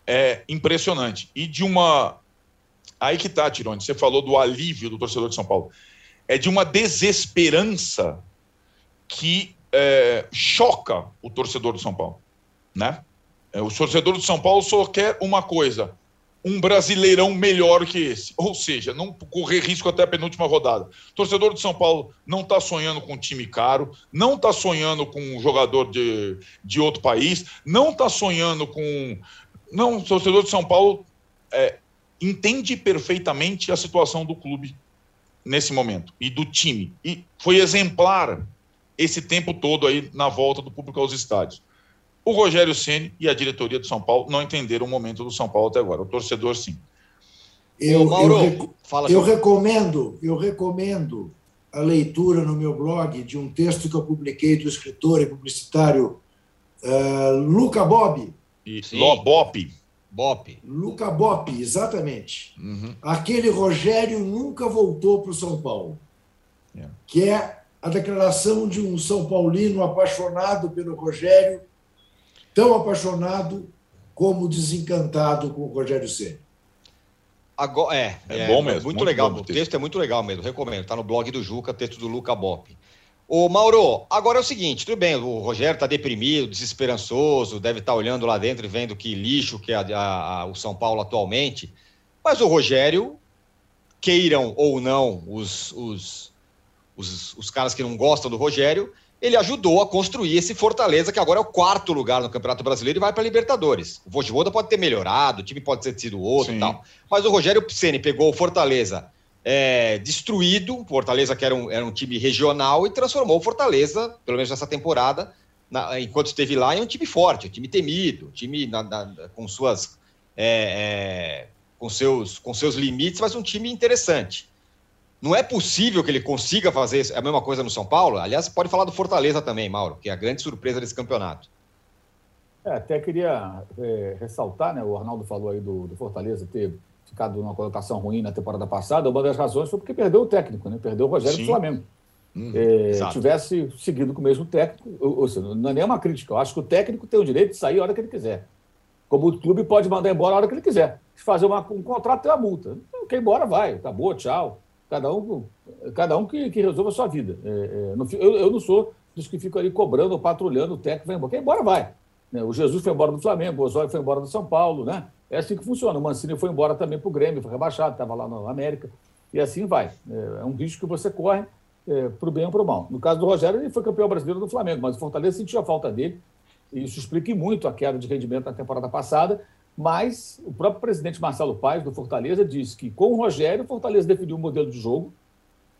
é impressionante. E de uma. Aí que tá, Tirone, você falou do alívio do torcedor de São Paulo. É de uma desesperança que é, choca o torcedor de São Paulo. Né? É, o torcedor de São Paulo só quer uma coisa: um brasileirão melhor que esse. Ou seja, não correr risco até a penúltima rodada. O torcedor de São Paulo não está sonhando com um time caro, não está sonhando com um jogador de, de outro país, não está sonhando com não, o torcedor de São Paulo é, entende perfeitamente a situação do clube nesse momento e do time. E foi exemplar esse tempo todo aí na volta do público aos estádios. O Rogério Ceni e a diretoria do São Paulo não entenderam o momento do São Paulo até agora. O torcedor sim. Eu, Mauro, eu, fala, eu recomendo, eu recomendo a leitura no meu blog de um texto que eu publiquei do escritor e publicitário uh, Luca Bob, Bop. Bop. Luca Bop, exatamente. Uhum. Aquele Rogério nunca voltou para o São Paulo. Yeah. É. Que é a declaração de um São Paulino apaixonado pelo Rogério, tão apaixonado como desencantado com o Rogério Ceni. Agora, é, É bom mesmo, Muito, muito legal. O texto. texto é muito legal mesmo. Recomendo. Tá no blog do Juca, texto do Luca Bop. Ô, Mauro, agora é o seguinte, tudo bem, o Rogério tá deprimido, desesperançoso, deve estar olhando lá dentro e vendo que lixo que é a- a- a- o São Paulo atualmente. Mas o Rogério, queiram ou não os, os, os, os caras que não gostam do Rogério, ele ajudou a construir esse Fortaleza, que agora é o quarto lugar no Campeonato Brasileiro e vai para Libertadores. O Voivoda pode ter melhorado, o time pode ter sido outro e Sim. tal. Mas o Rogério Ceni pegou o Fortaleza é, destruído, o Fortaleza que era um, era um time regional, e transformou o Fortaleza, pelo menos nessa temporada, na- enquanto esteve lá, em um time forte, um time temido, um time na- na- com suas. é, é, com, seus, com seus limites, mas um time interessante. Não é possível que ele consiga fazer isso- a mesma coisa no São Paulo? Aliás, pode falar do Fortaleza também, Mauro, que é a grande surpresa desse campeonato. É, até queria é, ressaltar, né? O Arnaldo falou aí do, do Fortaleza ter ficado numa colocação ruim na temporada passada. Uma das razões foi porque perdeu o técnico, né? Perdeu o Rogério Sim. do Flamengo. Hum. É, tivesse seguido com o mesmo técnico, ou, ou seja, não é nenhuma crítica. Eu acho que o técnico tem o direito de sair a hora que ele quiser. Como o clube pode mandar embora a hora que ele quiser. Se fazer uma- um contrato, tem uma multa. Então, quem embora, vai. Acabou, tchau. Cada um, cada um que, que resolva a sua vida. É, é, não eu, eu não sou dos que ficam ali cobrando, patrulhando o técnico, vai embora. Quem embora, vai. Né, O Jesus foi embora do Flamengo, o Osório foi embora do São Paulo, né? É assim que funciona. O Mancini foi embora também para o Grêmio, foi rebaixado, estava lá na América. E assim vai. É, é um risco que você corre para o bem ou para o mal. No caso do Rogério, ele foi campeão brasileiro do Flamengo, mas o Fortaleza sentiu a falta dele. E isso explica muito a queda de rendimento na temporada passada. Mas o próprio presidente Marcelo Paes, do Fortaleza, disse que com o Rogério, o Fortaleza definiu um modelo de jogo.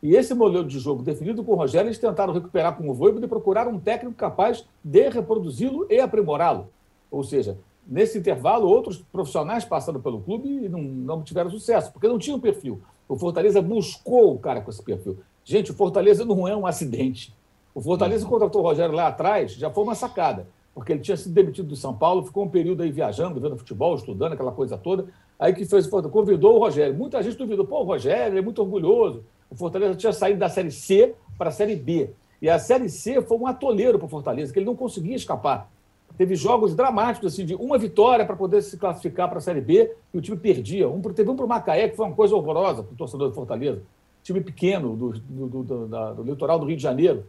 E esse modelo de jogo definido com o Rogério, eles tentaram recuperar com o Voivoda e procurar um técnico capaz de reproduzi-lo e aprimorá-lo. Ou seja, nesse intervalo, outros profissionais passaram pelo clube e não, não tiveram sucesso, porque não tinham perfil. O Fortaleza buscou o cara com esse perfil. Gente, o Fortaleza não é um acidente. O Fortaleza contratou o Rogério lá atrás, já foi uma sacada, porque ele tinha sido demitido do São Paulo, ficou um período aí viajando, vendo futebol, estudando, aquela coisa toda. Aí que fez, convidou o Rogério. Muita gente duvidou, pô, o Rogério é muito orgulhoso. O Fortaleza tinha saído da Série C para a Série B. E a Série C foi um atoleiro para o Fortaleza, que ele não conseguia escapar. Teve jogos dramáticos, assim, de uma vitória para poder se classificar para a Série B e o time perdia. Um, teve um para o Macaé, que foi uma coisa horrorosa para o torcedor do Fortaleza. Time pequeno do, do- do- da- do litoral do Rio de Janeiro.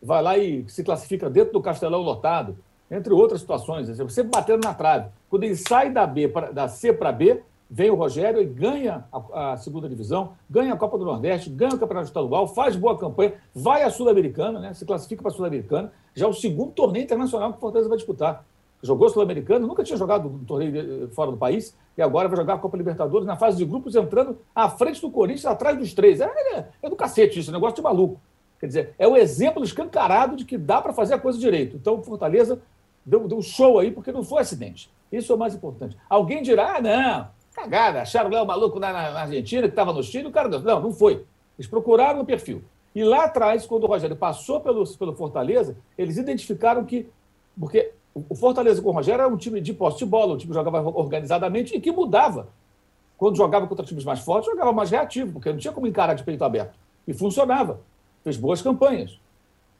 Vai lá e se classifica dentro do Castelão lotado, entre outras situações. assim, Sempre batendo na trave. Quando ele sai da, B pra, da C para B, vem o Rogério e ganha a, a segunda divisão, ganha a Copa do Nordeste, ganha o Campeonato Estadual, faz boa campanha, vai à Sul-Americana, né? se classifica para a Sul-Americana. Já é o segundo torneio internacional que o Fortaleza vai disputar. Jogou Sul-Americano, nunca tinha jogado um torneio eh, fora do país, e agora vai jogar a Copa Libertadores na fase de grupos, entrando à frente do Corinthians, atrás dos três. É, é, é do cacete isso, negócio de maluco. Quer dizer, é o exemplo escancarado de que dá para fazer a coisa direito. Então, Fortaleza deu, deu show aí, porque não foi acidente. Isso é o mais importante. Alguém dirá, ah, não, cagada, acharam lá o maluco na, na- na Argentina, que estava no Chile, o cara não. Não, foi. Eles procuraram o perfil. E lá atrás, quando o Rogério passou pelo, pelo Fortaleza, eles identificaram que. Porque o Fortaleza com o Rogério era um time de posse de bola, um time que jogava organizadamente e que mudava. Quando jogava contra times mais fortes, jogava mais reativo, porque não tinha como encarar de peito aberto. E funcionava. Fez boas campanhas.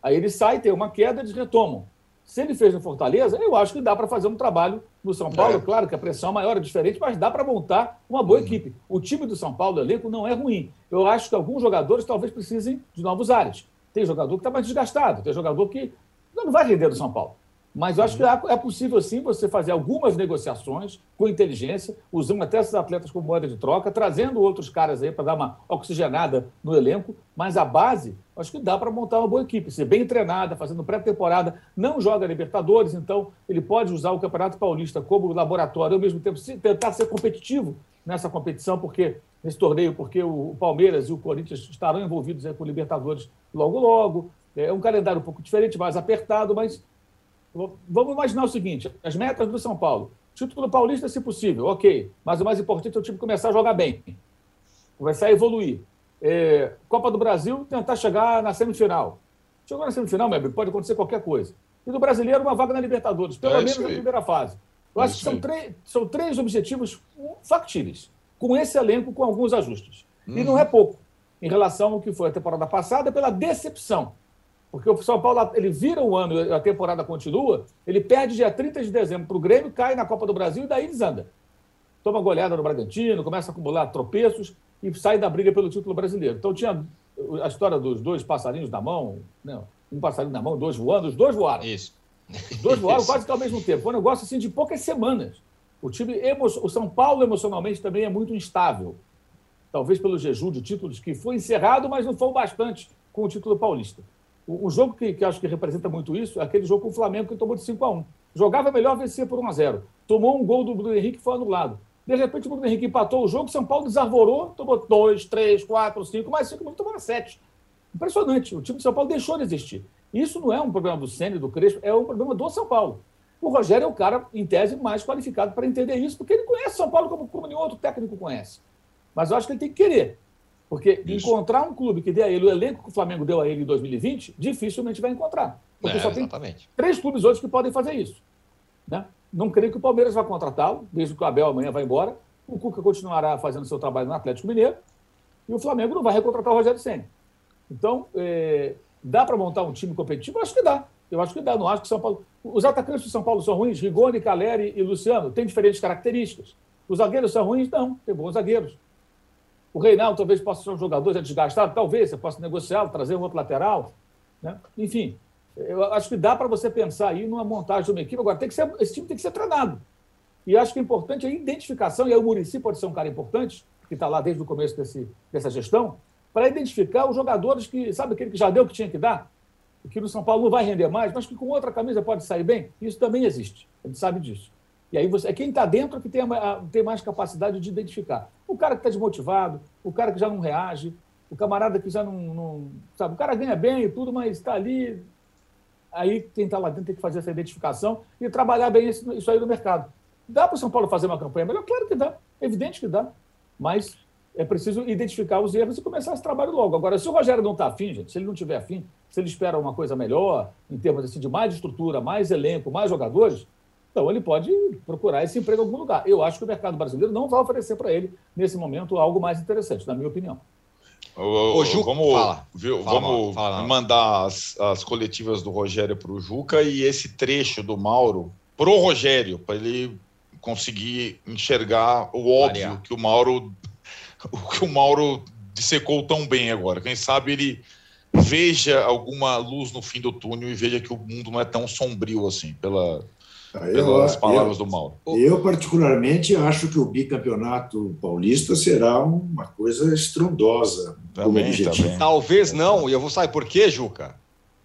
Aí ele sai, tem uma queda, eles retomam. Se ele fez no Fortaleza, eu acho que dá para fazer um trabalho no São Paulo. É. Claro que a pressão maior é diferente, mas dá para montar uma Uhum. boa equipe. O time do São Paulo, o elenco, não é ruim. Eu acho que alguns jogadores talvez precisem de novos ares. Tem jogador que está mais desgastado, tem jogador que não vai render do São Paulo. Mas eu acho que há- é possível sim você fazer algumas negociações com inteligência, usando até esses atletas como moeda de troca, trazendo outros caras aí para dar uma oxigenada no elenco. Mas a base, acho que dá para montar uma boa equipe, ser bem treinada, fazendo pré-temporada, não joga Libertadores, então ele pode usar o Campeonato Paulista como laboratório, ao mesmo tempo tentar ser competitivo nessa competição, porque nesse torneio, porque o Palmeiras e o Corinthians estarão envolvidos aí com o Libertadores logo logo. É um calendário um pouco diferente, mais apertado, mas Vamos imaginar o seguinte: as metas do São Paulo. Título paulista, se possível, ok. Mas o mais importante é o time começar a jogar bem. Começar a evoluir. É, Copa do Brasil, tentar chegar na semifinal. Chegou na semifinal, meu amigo, pode acontecer qualquer coisa. E do brasileiro, uma vaga na Libertadores, pelo É menos na primeira fase. Eu É acho que são, são três objetivos factíveis, com esse elenco, com alguns ajustes. E Uhum. não é pouco, em relação ao que foi a temporada passada, pela decepção. Porque o São Paulo ele vira o ano e a temporada continua, ele perde dia 30 de dezembro para o Grêmio, cai na Copa do Brasil e daí desanda. toma goleada no Bragantino, começa a acumular tropeços e sai da briga pelo título brasileiro. Então tinha a história dos dois passarinhos na mão, né? um passarinho na mão, dois voando, os dois voaram. Isso. Os dois voaram quase que ao mesmo tempo. Foi um negócio assim de poucas semanas. O time, o São Paulo emocionalmente também é muito instável. Talvez pelo jejum de títulos que foi encerrado, mas não foi o bastante com o título paulista. O jogo que, que acho que representa muito isso é aquele jogo com o Flamengo que tomou de 5 a 1 Jogava melhor, vencia por 1 a 0 Tomou um gol do Bruno Henrique e foi anulado. De repente, o Bruno Henrique empatou o jogo, São Paulo desarvorou, tomou 2, 3, 4, 5, mais 5, tomou 7. Impressionante. O time de São Paulo deixou de existir. Isso não é um problema do Sênio, do Crespo, é um problema do São Paulo. O Rogério é o cara, em tese, mais qualificado para entender isso, porque ele conhece São Paulo como, como nenhum outro técnico conhece. Mas eu acho que ele tem que querer. Porque isso. encontrar um clube que dê a ele o elenco que o Flamengo deu a ele em 2020, dificilmente vai encontrar. Porque é, só tem exatamente. três clubes hoje que podem fazer isso. Né? Não creio que o Palmeiras vá contratá-lo, desde que o Abel amanhã vai embora. O Cuca continuará fazendo seu trabalho no Atlético Mineiro. E o Flamengo não vai recontratar o Rogério Senna. Então, é, dá para montar um time competitivo? Eu acho que dá. Eu acho que dá. Não acho que São Paulo. Os atacantes de São Paulo são ruins. Rigoni, Caleri e Luciano têm diferentes características. Os zagueiros são ruins? Não. Tem bons zagueiros. O Reinaldo talvez possa ser um jogador já desgastado, talvez você possa negociá-lo, trazer um outro lateral. Né? Enfim, eu acho que dá para você pensar aí numa montagem de uma equipe. Agora, tem que ser, esse time tem que ser treinado. E acho que é importante a identificação, e aí o Murici pode ser um cara importante, que está lá desde o começo desse, dessa gestão, para identificar os jogadores que, sabe, aquele que já deu o que tinha que dar, que no São Paulo não vai render mais, mas que com outra camisa pode sair bem. Isso também existe. A gente sabe disso. E aí você, é quem está dentro que tem, a, tem mais capacidade de identificar. O cara que está desmotivado, o cara que já não reage, o camarada que já não, não. sabe, o cara ganha bem e tudo, mas está ali. Aí quem está lá dentro tem que fazer essa identificação e trabalhar bem isso, isso aí no mercado. Dá para o São Paulo fazer uma campanha melhor? Claro que dá. É evidente que dá. Mas é preciso identificar os erros e começar esse trabalho logo. Agora, se o Rogério não está afim, gente, se ele não tiver afim, se ele espera uma coisa melhor, em termos assim, de mais estrutura, mais elenco, mais jogadores, então ele pode procurar esse emprego em algum lugar. Eu acho que o mercado brasileiro não vai oferecer para ele, nesse momento, algo mais interessante, na minha opinião. Ô, Ju, vamos fala, viu, fala, vamos fala, mandar as, as coletivas do Rogério para o Juca e esse trecho do Mauro pro Rogério, para ele conseguir enxergar o óbvio Maria. que o Mauro o que o Mauro dissecou tão bem agora. Quem sabe ele veja alguma luz no fim do túnel e veja que o mundo não é tão sombrio assim, pela, ah, pelas eu, palavras eu, do Mauro. Eu, particularmente, acho que o bicampeonato paulista será uma coisa estrondosa também, também. Talvez não, e eu vou saber por quê, Juca?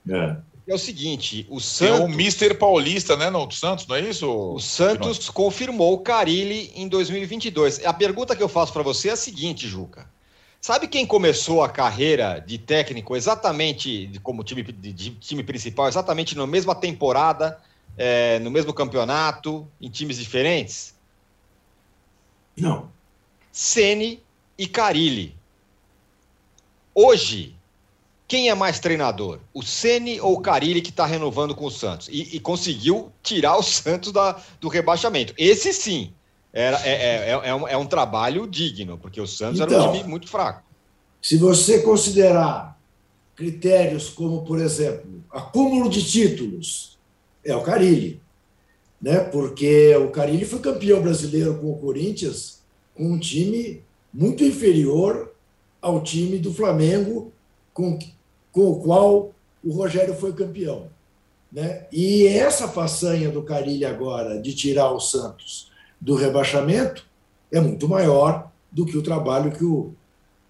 É. É o seguinte, o Santos... Tem o Mister Paulista, né, no Santos, não é isso? O Santos confirmou o Carilli em 2022. A pergunta que eu faço para você é a seguinte, Juca. Sabe quem começou a carreira de técnico exatamente como time, de, de time principal, exatamente na mesma temporada, é, no mesmo campeonato, em times diferentes? Não. Ceni e Carilli. Hoje, quem é mais treinador? O Ceni ou o Carilli que está renovando com o Santos? E, e, conseguiu tirar o Santos da, do rebaixamento. Esse sim era, é, é, é, é, um, é um, trabalho digno, porque o Santos então, era um time muito fraco. Se você considerar critérios como, por exemplo, acúmulo de títulos, é o Carilli. Né? Porque o Carilli foi campeão brasileiro com o Corinthians com um time muito inferior ao time do Flamengo, com com o qual o Rogério foi campeão. Né? E essa façanha do Carilli agora de tirar o Santos do rebaixamento é muito maior do que o trabalho que o,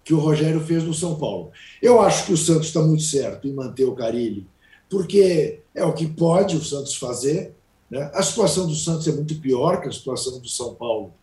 que o Rogério fez no São Paulo. Eu acho que o Santos está muito certo em manter o Carilli, porque é o que pode o Santos fazer. Né? A situação do Santos é muito pior que a situação do São Paulo,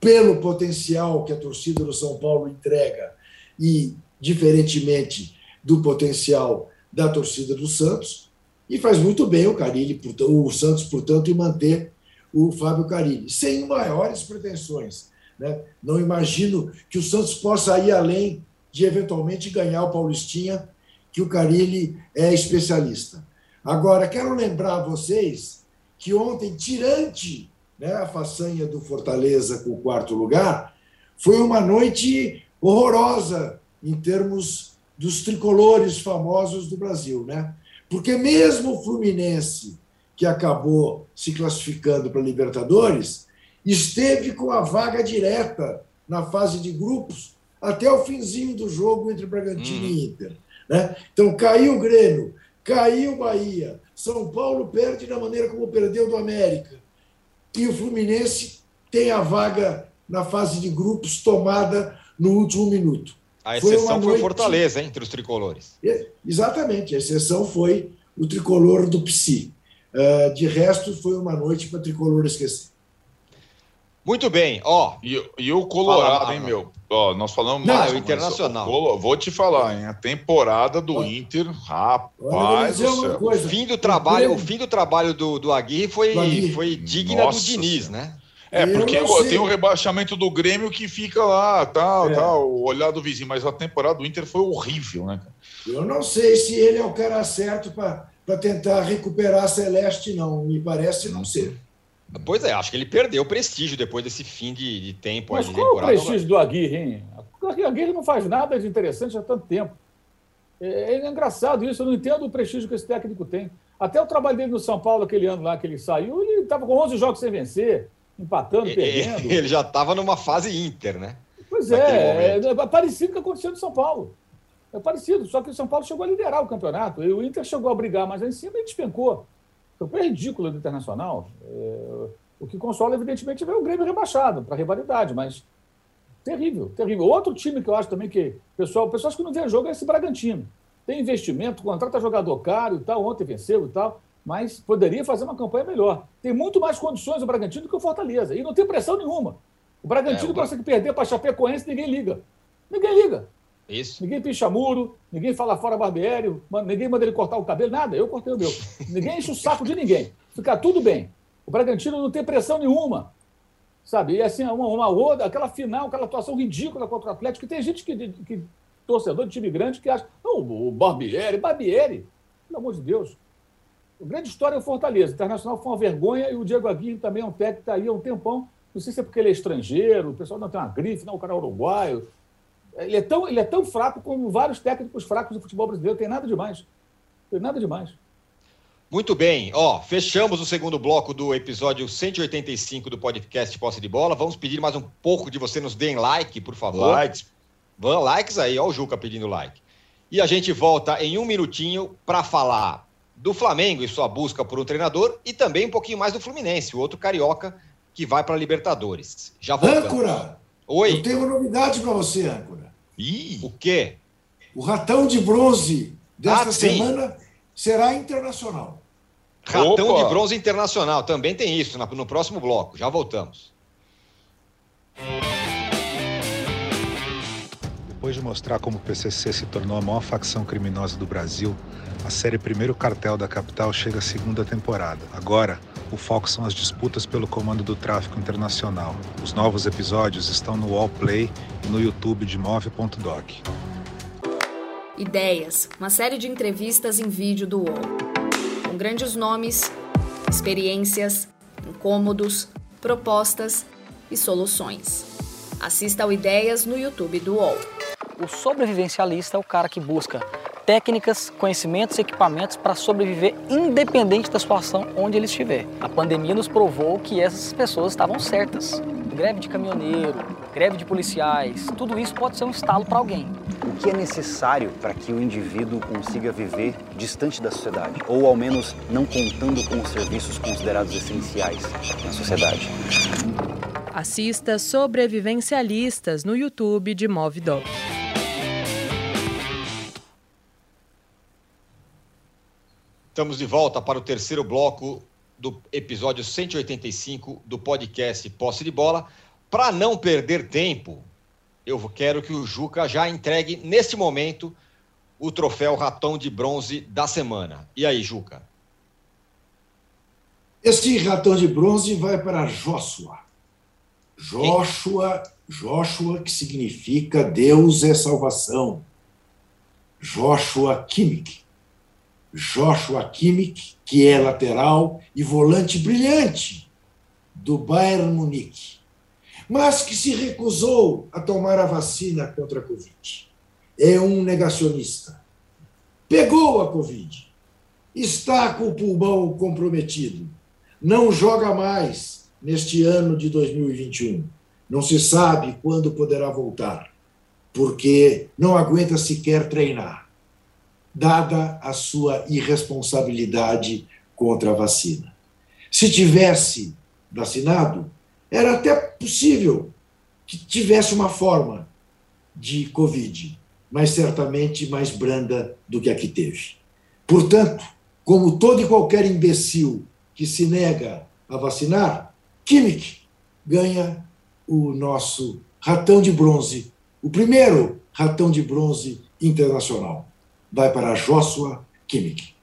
pelo potencial que a torcida do São Paulo entrega e, diferentemente do potencial da torcida do Santos e faz muito bem o Carilli, o Santos, portanto, em manter o Fábio Carilli, sem maiores pretensões. Né? Não imagino que o Santos possa ir além de eventualmente ganhar o Paulistinha, que o Carilli é especialista. Agora, quero lembrar a vocês que ontem, tirante né, a façanha do Fortaleza com o quarto lugar, foi uma noite horrorosa em termos dos tricolores famosos do Brasil, né? Porque mesmo o Fluminense, que acabou se classificando para Libertadores, esteve com a vaga direta na fase de grupos até o finzinho do jogo entre Bragantino hum. e Inter. Né? Então caiu o Grêmio, caiu o Bahia, São Paulo perde da maneira como perdeu do América. E o Fluminense tem a vaga na fase de grupos tomada no último minuto. A exceção foi, Fortaleza, hein, entre os tricolores. Exatamente, a exceção foi o tricolor do Psi. Uh, de resto, foi uma noite para o tricolor esquecer. Muito bem, ó. E, e o Colorado, Fala, hein, meu? Ó, nós falamos Não, mais. É o Internacional. Vou te falar, hein? A temporada do Inter, rapaz. O fim do trabalho, o fim do trabalho do, do Aguirre foi, do Aguirre. foi digna Nossa do Diniz, né? É, porque tem o rebaixamento do Grêmio que fica lá, tal, é. tal, o olhar do vizinho, mas a temporada do Inter foi horrível, né? Eu não sei se ele é o cara certo para tentar recuperar a Celeste, não. Me parece não ser. Pois é, acho que ele perdeu o prestígio depois desse fim de, de tempo. Mas qual é o prestígio do Aguirre, hein? O Aguirre não faz nada de interessante há tanto tempo. É, é, engraçado isso, eu não entendo o prestígio que esse técnico tem. Até o trabalho dele no São Paulo, aquele ano lá que ele saiu, ele estava com 11 jogos sem vencer, empatando, perdendo. Ele já estava numa fase Inter, né? Pois é, é, parecido com o que aconteceu no São Paulo. É parecido, só que o São Paulo chegou a liderar o campeonato. E o Inter chegou a brigar mais lá em cima e despencou. Campanha ridícula do Internacional. É, o que consola, evidentemente, é ver o Grêmio rebaixado para rivalidade, mas terrível, terrível. Outro time que eu acho também que. Pessoal, pessoas que não vê jogo é esse Bragantino. Tem investimento, contrata jogador caro e tal, ontem venceu e tal, mas poderia fazer uma campanha melhor. Tem muito mais condições o Bragantino do que o Fortaleza. E não tem pressão nenhuma. O Bragantino é, o... consegue perder para Chapecoense ninguém liga. Ninguém liga. Isso. Ninguém picha muro, ninguém fala fora Barbieri, ninguém manda ele cortar o cabelo, nada. Eu cortei o meu. ninguém enche o saco de ninguém. Fica tudo bem. O Bragantino não tem pressão nenhuma. Sabe? E assim, uma, uma outra, aquela final, aquela atuação ridícula contra o Atlético, que tem gente que, que torcedor de time grande que acha, não, o Barbieri, Barbieri, pelo amor de Deus. A grande história é o Fortaleza. O Internacional foi uma vergonha e o Diego Aguirre também é um técnico que está aí há um tempão. Não sei se é porque ele é estrangeiro, o pessoal não tem uma grife, não, o cara é uruguaio. Ele é, tão, ele é tão fraco como vários técnicos fracos do futebol brasileiro. Tem nada demais. Tem nada demais. Muito bem, ó, fechamos o segundo bloco do episódio 185 do podcast Posse de Bola. Vamos pedir mais um pouco de você nos deem like, por favor. Likes. Vão, likes aí, ó o Juca pedindo like. E a gente volta em um minutinho para falar do Flamengo e sua busca por um treinador e também um pouquinho mais do Fluminense, o outro carioca que vai para a Libertadores. Já voltamos. Âncora! Oi. Eu tenho uma novidade para você, Âncora. Ih, o quê? O ratão de bronze desta ah, semana será internacional. Ratão Opa. de bronze internacional, também tem isso no próximo bloco. Já voltamos. Depois de mostrar como o PCC se tornou a maior facção criminosa do Brasil, a série Primeiro Cartel da Capital chega à segunda temporada. Agora, o foco são as disputas pelo comando do tráfico internacional. Os novos episódios estão no Wallplay e no YouTube de Move.doc. Ideias, uma série de entrevistas em vídeo do UOL. Com grandes nomes, experiências, incômodos, propostas e soluções. Assista ao Ideias no YouTube do UOL. O sobrevivencialista é o cara que busca técnicas, conhecimentos e equipamentos para sobreviver independente da situação onde ele estiver. A pandemia nos provou que essas pessoas estavam certas. Greve de caminhoneiro, greve de policiais, tudo isso pode ser um estalo para alguém. O que é necessário para que o indivíduo consiga viver distante da sociedade, ou ao menos não contando com os serviços considerados essenciais na sociedade? Assista Sobrevivencialistas no YouTube de Movidoc. Estamos de volta para o terceiro bloco do episódio 185 do podcast Posse de Bola. Para não perder tempo, eu quero que o Juca já entregue neste momento o troféu Ratão de Bronze da semana. E aí, Juca? Este ratão de bronze vai para Joshua. Joshua, Joshua que significa Deus é salvação. Joshua Kimmich Joshua Kimmich, que é lateral e volante brilhante do Bayern Munique, mas que se recusou a tomar a vacina contra a Covid. É um negacionista. Pegou a Covid, está com o pulmão comprometido, não joga mais, neste ano de 2021. Não se sabe quando poderá voltar, porque não aguenta sequer treinar, dada a sua irresponsabilidade contra a vacina. Se tivesse vacinado, era até possível que tivesse uma forma de Covid, mas certamente mais branda do que a que teve. Portanto, como todo e qualquer imbecil que se nega a vacinar, Kimmich ganha o nosso ratão de bronze, o primeiro ratão de bronze internacional. Vai para Joshua Kimmich.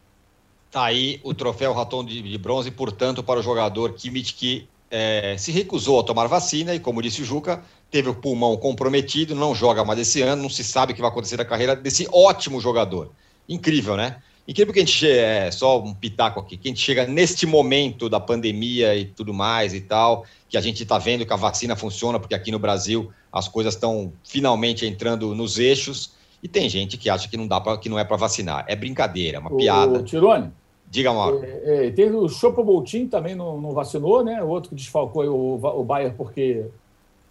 Tá aí o troféu ratão de, de bronze, portanto, para o jogador Kimmich que é, se recusou a tomar vacina e, como disse o Juca, teve o pulmão comprometido, não joga mais esse ano, não se sabe o que vai acontecer na carreira desse ótimo jogador. Incrível, né? Incrível que a gente é só um pitaco aqui, que a gente chega neste momento da pandemia e tudo mais e tal, que a gente está vendo que a vacina funciona, porque aqui no Brasil as coisas estão finalmente entrando nos eixos, e tem gente que acha que não dá pra, que não é para vacinar. É brincadeira, é uma O- piada. O Tirone, Diga, Mauro. é, é, teve o Chopoboltin também não, não vacinou, né? O outro que desfalcou o, o Bayer porque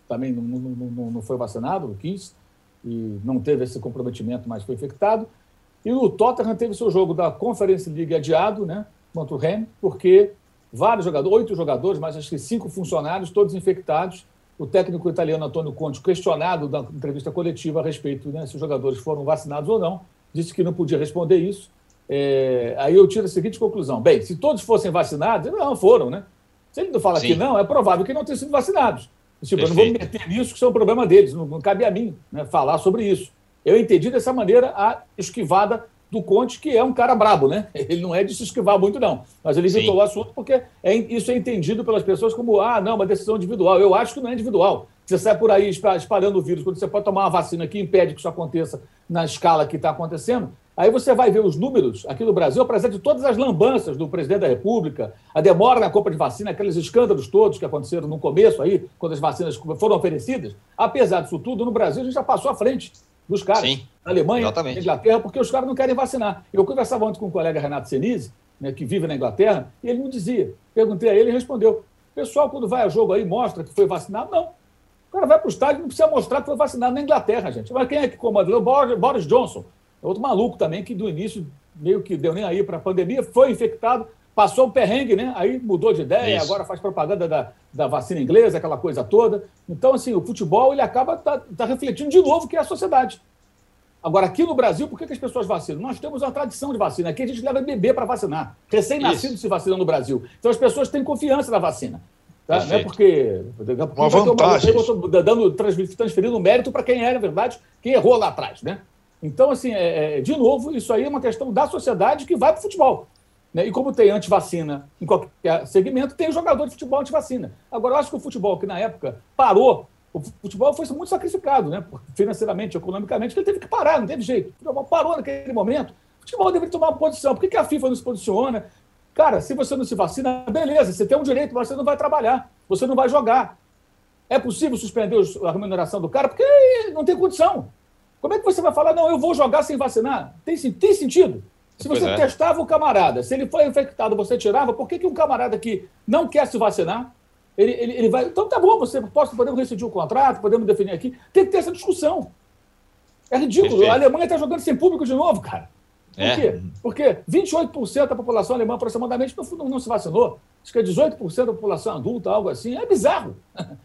também não, não, não, foi vacinado, não quis, e não teve esse comprometimento, mas foi infectado. E o Tottenham teve seu jogo da Conference League adiado, né? Contra o Rennes, porque vários jogadores, oito jogadores, mas acho que cinco funcionários, todos infectados. O técnico italiano Antônio Conte, questionado na entrevista coletiva a respeito né, se os jogadores foram vacinados ou não, disse que não podia responder isso. É, aí eu tiro a seguinte conclusão: bem, se todos fossem vacinados, não foram, né? Se ele não fala Sim. que não, é provável que não tenham sido vacinados. Tipo, eu não vou me meter nisso, que isso é um problema deles, não, não cabe a mim né, falar sobre isso. Eu entendi dessa maneira a esquivada do Conte, que é um cara brabo, né? Ele não é de se esquivar muito, não. Mas ele Sim. o assunto porque é, isso é entendido pelas pessoas como, ah, não, uma decisão individual. Eu acho que não é individual. Você sai por aí espa- espalhando o vírus, quando você pode tomar uma vacina que impede que isso aconteça na escala que está acontecendo, aí você vai ver os números aqui no Brasil, apesar de todas as lambanças do presidente da República, a demora na compra de vacina, aqueles escândalos todos que aconteceram no começo aí, quando as vacinas foram oferecidas, apesar disso tudo, no Brasil a gente já passou à frente dos caras. Sim, na Alemanha, exatamente. na Inglaterra, porque os caras não querem vacinar. Eu conversava ontem com o colega Renato Senise, né, que vive na Inglaterra, e ele não dizia. Perguntei a ele e ele respondeu. Pessoal, quando vai a jogo aí, mostra que foi vacinado? Não. O cara vai para o estádio e não precisa mostrar que foi vacinado na Inglaterra, gente. Mas quem é que Boris Boris Johnson. É outro maluco também, que do início meio que deu nem aí para a pandemia, foi infectado, passou o perrengue, né? Aí mudou de ideia, Isso. agora faz propaganda da, da vacina inglesa, aquela coisa toda. Então, assim, o futebol ele acaba tá, tá refletindo de novo que é a sociedade. Agora, aqui no Brasil, por que, que as pessoas vacinam? Nós temos uma tradição de vacina. Aqui a gente leva bebê para vacinar. Recém-nascido se vacina no Brasil. Então as pessoas têm confiança na vacina. Tá? Não é porque. Uma vantagem. eu dando, trans- transferindo mérito para quem é, na verdade, quem errou lá atrás. Né? Então, assim, é, é, de novo, isso aí é uma questão da sociedade que vai para o futebol. Né? E como tem antivacina em qualquer segmento, tem jogador de futebol antivacina. Agora, eu acho que o futebol, que na época parou, o futebol foi muito sacrificado, né? financeiramente, economicamente, ele teve que parar, não teve jeito. O futebol parou naquele momento. O futebol deveria tomar uma posição. Por que, que a FIFA não se posiciona? Cara, se você não se vacina, beleza, você tem um direito, mas você não vai trabalhar, você não vai jogar. É possível suspender a remuneração do cara? Porque não tem condição. Como é que você vai falar, não, eu vou jogar sem vacinar? Tem, tem sentido. Se Pois você é. testava o camarada, se ele foi infectado, você tirava, por que, que um camarada que não quer se vacinar, ele, ele, ele vai. Então tá bom, você posso, podemos rescindir o contrato, podemos definir aqui. Tem que ter essa discussão. É ridículo. Perfeito. A Alemanha está jogando sem público de novo, cara. Por É. quê? Porque 28% da população alemã, aproximadamente, não, não, não se vacinou. Acho que é 18% da população adulta, algo assim. É bizarro.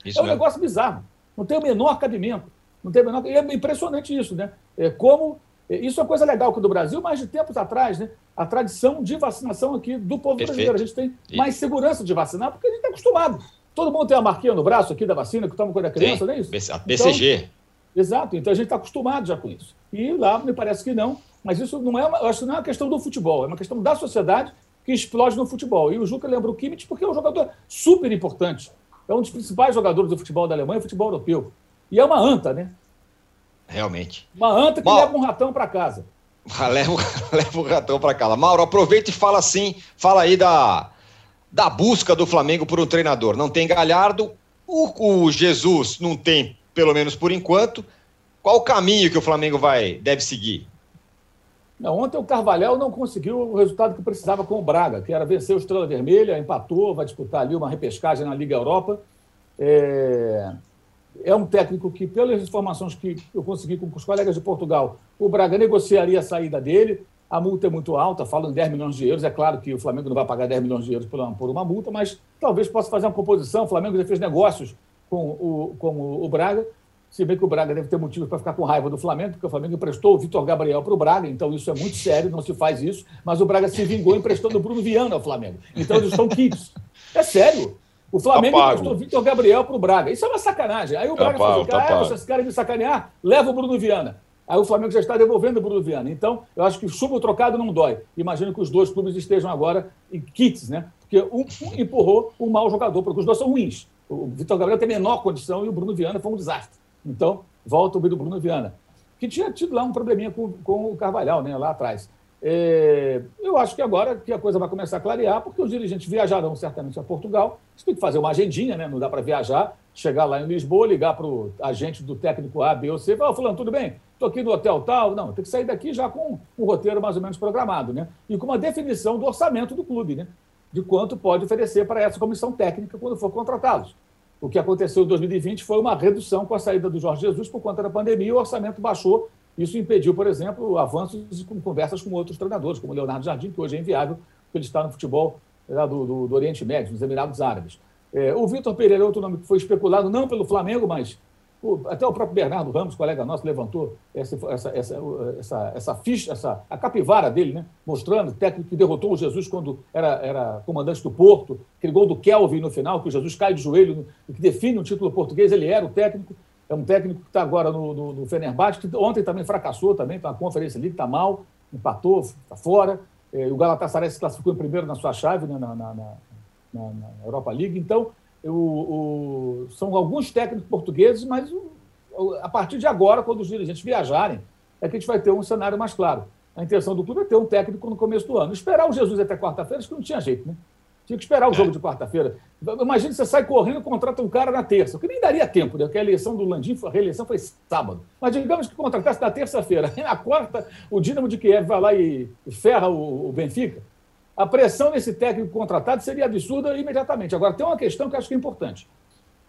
Isso é um mesmo. negócio bizarro. Não tem o menor cabimento. Não tem o menor... E é impressionante isso, né? É como... Isso é coisa legal que do Brasil, mas de tempos atrás, né? A tradição de vacinação aqui do povo Perfeito. brasileiro. A gente tem E- mais segurança de vacinar porque a gente está acostumado. Todo mundo tem a marquinha no braço aqui da vacina que toma quando é criança, não é isso? Tem. A BCG. Exato, então a gente está acostumado já com isso. E lá me parece que não, mas isso não é, uma, eu acho que não é uma questão do futebol, é uma questão da sociedade que explode no futebol. E o Juca lembra o Kimmich porque é um jogador super importante. É um dos principais jogadores do futebol da Alemanha futebol europeu. E é uma anta, né? Realmente. Uma anta que leva um ratão para casa. Leva, o- leva o ratão para casa. Mauro, aproveita e fala assim, fala aí da, da busca do Flamengo por um treinador. Não tem Galhardo, o, o Jesus não tem, pelo menos por enquanto. Qual o caminho que o Flamengo vai deve seguir? Não, ontem o Carvalhal não conseguiu o resultado que precisava com o Braga, que era vencer o Estrela Vermelha, empatou, vai disputar ali uma repescagem na Liga Europa. É, é um técnico que, pelas informações que eu consegui com os colegas de Portugal, o Braga negociaria a saída dele. A multa é muito alta, falam em 10 milhões de euros. É claro que o Flamengo não vai pagar 10 milhões de euros por uma, multa, mas talvez possa fazer uma composição. O Flamengo já fez negócios com o, com o Braga se bem que o Braga deve ter motivos para ficar com raiva do Flamengo, porque o Flamengo emprestou o Vitor Gabriel para o Braga, então isso é muito sério, não se faz isso. Mas o Braga se vingou emprestando o Bruno Viana ao Flamengo. Então eles estão quites. É sério. O Flamengo tá emprestou o Vitor Gabriel para o Braga. Isso é uma sacanagem. Aí o tá Braga pago, falou: assim, ah, vocês querem me sacanear? Leva o Bruno Viana. Aí o Flamengo já está devolvendo o Bruno Viana. Então, eu acho que chumbo trocado não dói. Imagino que os dois clubes estejam agora em kits, né? Porque um, um empurrou um mau jogador, porque os dois são ruins. O Vitor Gabriel tem menor condição e o Bruno Viana foi um desastre. Então, volta o do Bruno Viana, que tinha tido lá um probleminha com, com o Carvalhal, né, lá atrás. É, eu acho que agora que a coisa vai começar a clarear, porque os dirigentes viajarão certamente a Portugal. Você tem que fazer uma agendinha, né? Não dá para viajar, chegar lá em Lisboa, ligar para o agente do técnico A, B ou C, falar, fulano, tudo bem? Estou aqui no hotel tal. Não, tem que sair daqui já com um roteiro mais ou menos programado, né? E com uma definição do orçamento do clube, né? De quanto pode oferecer para essa comissão técnica quando for contratá-los. O que aconteceu em 2020 foi uma redução com a saída do Jorge Jesus por conta da pandemia o orçamento baixou. Isso impediu, por exemplo, avanços com conversas com outros treinadores, como o Leonardo Jardim, que hoje é inviável, porque ele está no futebol do, do, do Oriente Médio, nos Emirados Árabes. É, o Vitor Pereira é outro nome que foi especulado, não pelo Flamengo, mas até o próprio Bernardo Ramos, colega nosso, levantou essa, essa, essa, essa, essa ficha, essa, a capivara dele, né? mostrando o técnico que derrotou o Jesus quando era, era comandante do Porto, aquele gol do Kelvin no final, que o Jesus cai de joelho, que define o título português, ele era o técnico. É um técnico que está agora no, no, no Fenerbahçe, que ontem também fracassou, também está na Conferência ali, está mal, empatou, está fora. É, o Galatasaray se classificou em primeiro na sua chave, né? na, na, na, na Europa League. Então, o, o, são alguns técnicos portugueses, mas o, a partir de agora, quando os dirigentes viajarem, é que a gente vai ter um cenário mais claro. A intenção do clube é ter um técnico no começo do ano. Esperar o Jesus até quarta-feira, acho que não tinha jeito, né? Tinha que esperar o jogo de quarta-feira. Imagina você sai correndo e contrata um cara na terça, que nem daria tempo, né? Porque a eleição do Landim, a reeleição foi sábado. Mas digamos que contratasse na terça-feira. Na quarta, o Dinamo de Kiev vai lá e ferra o, o Benfica a pressão nesse técnico contratado seria absurda imediatamente. Agora, tem uma questão que eu acho que é importante.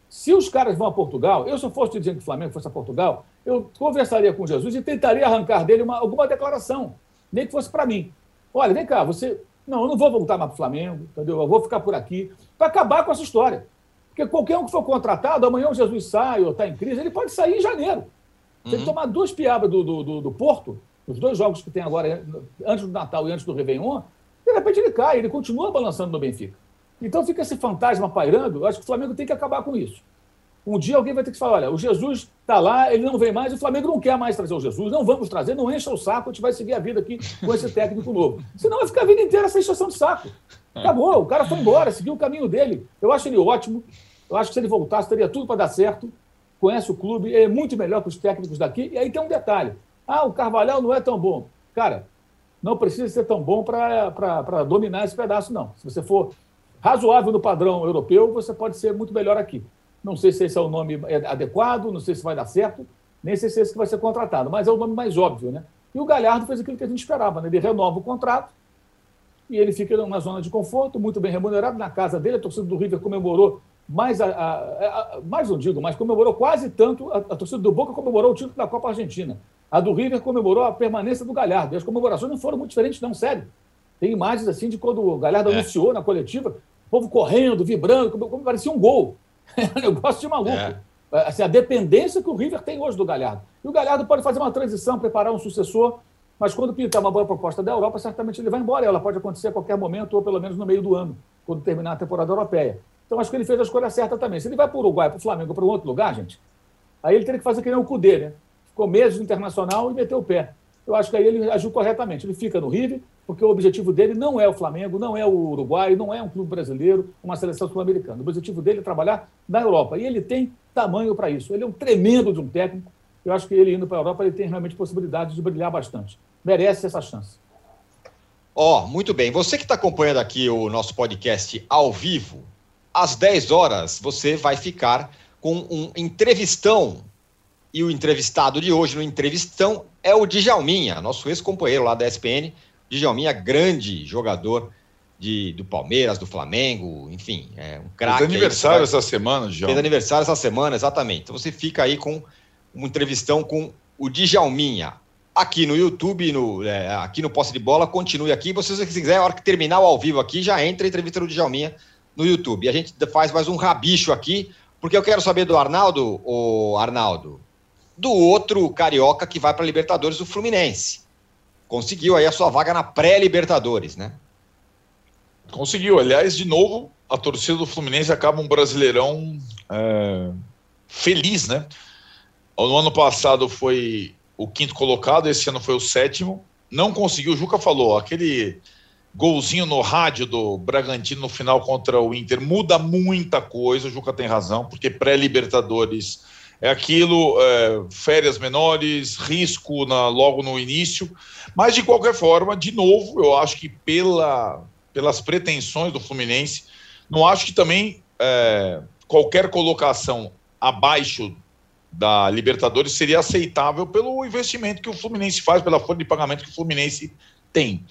Se os caras vão a Portugal, eu, se eu fosse dizendo que o Flamengo fosse a Portugal, eu conversaria com Jesus e tentaria arrancar dele uma, alguma declaração, nem que fosse para mim. Olha, vem cá, você. Não, eu não vou voltar mais para o Flamengo, entendeu? Eu vou ficar por aqui, para acabar com essa história. Porque qualquer um que for contratado, amanhã o Jesus sai ou está em crise, ele pode sair em janeiro. Tem uhum. que tomar duas piabas do, do, do, do Porto, os dois jogos que tem agora, antes do Natal e antes do Réveillon, de repente ele cai, ele continua balançando no Benfica. Então fica esse fantasma pairando. Eu acho que o Flamengo tem que acabar com isso. Um dia alguém vai ter que falar: olha, o Jesus está lá, ele não vem mais, o Flamengo não quer mais trazer o Jesus, não vamos trazer, não encha o saco, a gente vai seguir a vida aqui com esse técnico novo. Senão vai ficar a vida inteira essa encheção de saco. Acabou, o cara foi embora, seguiu o caminho dele. Eu acho ele ótimo, eu acho que se ele voltasse, teria tudo para dar certo. Conhece o clube, é muito melhor que os técnicos daqui. E aí tem um detalhe: ah, o Carvalhal não é tão bom. Cara, não precisa ser tão bom para dominar esse pedaço, não. Se você for razoável no padrão europeu, você pode ser muito melhor aqui. Não sei se esse é o nome adequado, não sei se vai dar certo, nem sei se esse que vai ser contratado, mas é o nome mais óbvio, né? E o Galhardo fez aquilo que a gente esperava, né? Ele renova o contrato e ele fica numa zona de conforto, muito bem remunerado na casa dele. A torcida do River comemorou mais, a, a, a, mais não digo, mas comemorou quase tanto. A, a torcida do Boca comemorou o título da Copa Argentina. A do River comemorou a permanência do Galhardo. E as comemorações não foram muito diferentes, não, sério. Tem imagens assim de quando o Galhardo é. anunciou na coletiva, o povo correndo, vibrando, como, como parecia um gol. É um negócio de maluco. É. é. Assim, a dependência que o River tem hoje do Galhardo. E o Galhardo pode fazer uma transição, preparar um sucessor, mas quando pintar uma boa proposta da Europa, certamente ele vai embora. Ela pode acontecer a qualquer momento, ou pelo menos no meio do ano, quando terminar a temporada europeia. Então acho que ele fez a escolha certa também. Se ele vai para o Uruguai, para o Flamengo, para um outro lugar, gente, aí ele teria que fazer que nem o Cudê, né? ficou meses no Internacional e meteu o pé. Eu acho que aí ele agiu corretamente. Ele fica no River, porque o objetivo dele não é o Flamengo, não é o Uruguai, não é um clube brasileiro, uma seleção sul-americana. O objetivo dele é trabalhar na Europa. E ele tem tamanho para isso. Ele é um tremendo de um técnico. Eu acho que ele indo para a Europa, ele tem realmente possibilidade de brilhar bastante. Merece essa chance. Ó, oh, muito bem. Você que está acompanhando aqui o nosso podcast ao vivo, às 10 horas você vai ficar com um entrevistão E o entrevistado de hoje no Entrevistão é o Djalminha, nosso ex-companheiro lá da SPN. Djalminha, grande jogador de, do Palmeiras, do Flamengo, enfim, é um craque. Fez aniversário essa semana, Djalma. Fez aniversário essa semana, exatamente. Então você fica aí com uma entrevistão com o Djalminha. Aqui no YouTube, no, é, aqui no Posse de Bola, continue aqui. Se você quiser, a hora que terminar o ao vivo aqui, já entra a entrevista do Djalminha no YouTube. E a gente faz mais um rabicho aqui, porque eu quero saber do Arnaldo, o Arnaldo, do outro carioca que vai para a Libertadores, o Fluminense. Conseguiu aí a sua vaga na pré-Libertadores, né? Conseguiu. Aliás, de novo, a torcida do Fluminense acaba um brasileirão é, feliz, né? No ano passado foi o quinto colocado, esse ano foi o sétimo. Não conseguiu, o Juca falou, aquele golzinho no rádio do Bragantino no final contra o Inter muda muita coisa, o Juca tem razão, porque pré-Libertadores é aquilo, é, férias menores, risco na, logo no início, mas de qualquer forma, de novo, eu acho que pela, pelas pretensões do Fluminense, não acho que também é, qualquer colocação abaixo da Libertadores seria aceitável pelo investimento que o Fluminense faz, pela folha de pagamento que o Fluminense tem.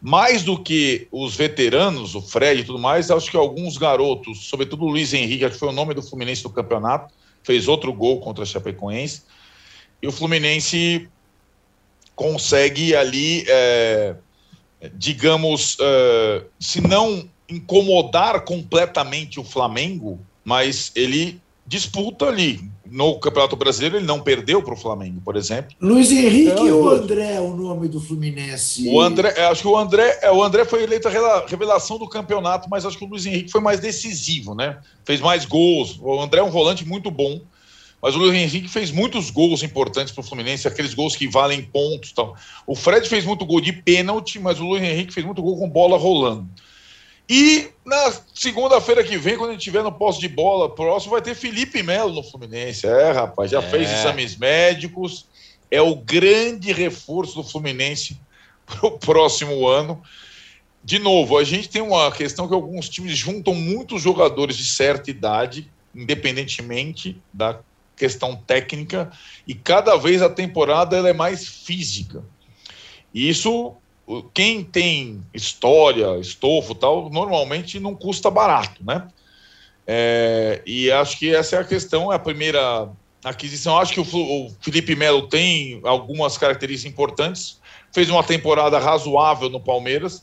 Mais do que os veteranos, o Fred e tudo mais, acho que alguns garotos, sobretudo o Luiz Henrique, que foi o nome do Fluminense do campeonato, fez outro gol contra a Chapecoense, e o Fluminense consegue ali, é, digamos, é, se não incomodar completamente o Flamengo, mas ele disputa ali. No Campeonato Brasileiro ele não perdeu para o Flamengo, por exemplo. Luiz Henrique ou André é o nome do Fluminense? O André, acho que o André, é, o André foi eleito a revelação do campeonato, mas acho que o Luiz Henrique foi mais decisivo, né? Fez mais gols. O André é um volante muito bom, mas o Luiz Henrique fez muitos gols importantes para o Fluminense, aqueles gols que valem pontos, tal. O Fred fez muito gol de pênalti, mas o Luiz Henrique fez muito gol com bola rolando. E na segunda-feira que vem, quando a gente tiver no posto de bola próximo, vai ter Felipe Melo no Fluminense. É, rapaz, já é. fez exames médicos, é o grande reforço do Fluminense para o próximo ano. De novo, a gente tem uma questão que alguns times juntam muitos jogadores de certa idade, independentemente da questão técnica, e cada vez a temporada ela é mais física. E isso quem tem história, estofo tal, normalmente não custa barato, né? É, e acho que essa é a questão, é a primeira aquisição. Acho que o, o Felipe Melo tem algumas características importantes, fez uma temporada razoável no Palmeiras,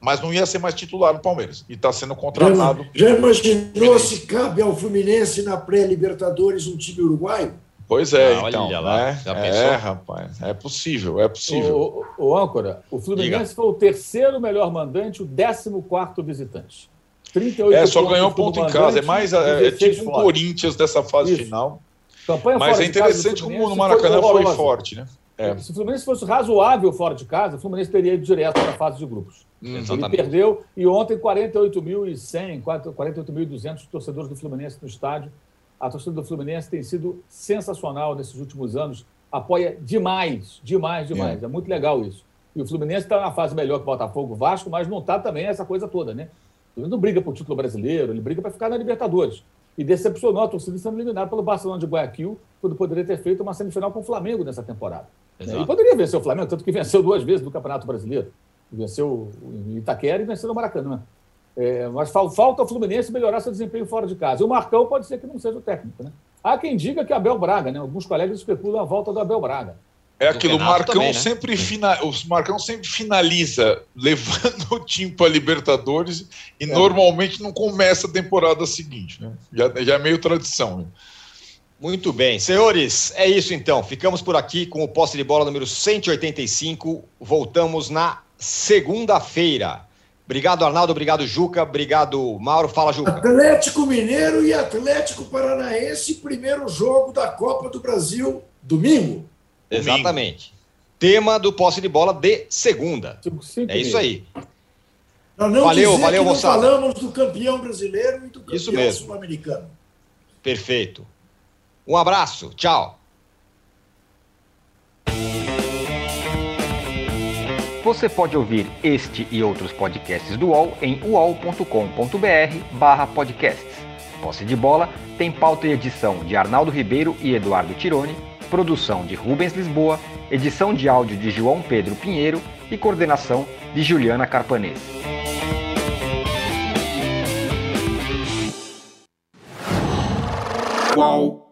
mas não ia ser mais titular no Palmeiras e está sendo contratado. Já, já imaginou se cabe ao Fluminense na pré-Libertadores um time uruguaio? Pois é, ah, então. Olha lá, né? É, rapaz, é possível, é possível. O, o, o âncora, o Fluminense Diga. foi o terceiro melhor mandante, o décimo quarto visitante. 38 é, só ganhou ponto em casa. É mais é, é tipo um Corinthians dessa fase Isso. final. Campanha Mas é interessante como no Maracanã foi, foi forte, né? É. Se o Fluminense fosse razoável fora de casa, o Fluminense teria ido direto para a fase de grupos. Hum, Ele perdeu e ontem 48.100, 48.200 torcedores do Fluminense no estádio a torcida do Fluminense tem sido sensacional nesses últimos anos, apoia demais, demais, demais. É, é muito legal isso. E o Fluminense está na fase melhor que o Botafogo, Vasco, mas não está também essa coisa toda, né? Ele não briga por título brasileiro, ele briga para ficar na Libertadores. E decepcionou a torcida sendo eliminada pelo Barcelona de Guayaquil, quando poderia ter feito uma semifinal com o Flamengo nessa temporada. Né? E poderia vencer o Flamengo, tanto que venceu duas vezes no Campeonato Brasileiro. Venceu em Itaquera e venceu no Maracanã. É, mas falta o Fluminense melhorar seu desempenho fora de casa. E o Marcão pode ser que não seja o técnico, né? Há quem diga que Abel Braga, né? Alguns colegas especulam a volta do Abel Braga. É aquilo, o Marcão, também, né? sempre fina, o Marcão sempre finaliza levando o time para Libertadores e é. normalmente não começa a temporada seguinte, né? Já, já é meio tradição. Né? Muito bem. Senhores, é isso então. Ficamos por aqui com o posse de bola número 185. Voltamos na segunda-feira. Obrigado, Arnaldo. Obrigado, Juca. Obrigado, Mauro. Fala, Juca. Atlético Mineiro e Atlético Paranaense, primeiro jogo da Copa do Brasil, domingo. Exatamente. Tema do posse de bola de segunda. é isso aí. não valeu, valeu, moçada. falamos do campeão brasileiro e do campeão sul-americano. Perfeito. Um abraço. Tchau. Você pode ouvir este e outros podcasts do UOL em uol.com.br/podcasts. Posse de Bola tem pauta e edição de Arnaldo Ribeiro e Eduardo Tironi, produção de Rubens Lisboa, edição de áudio de João Pedro Pinheiro e coordenação de Juliana Carpanês. Qual?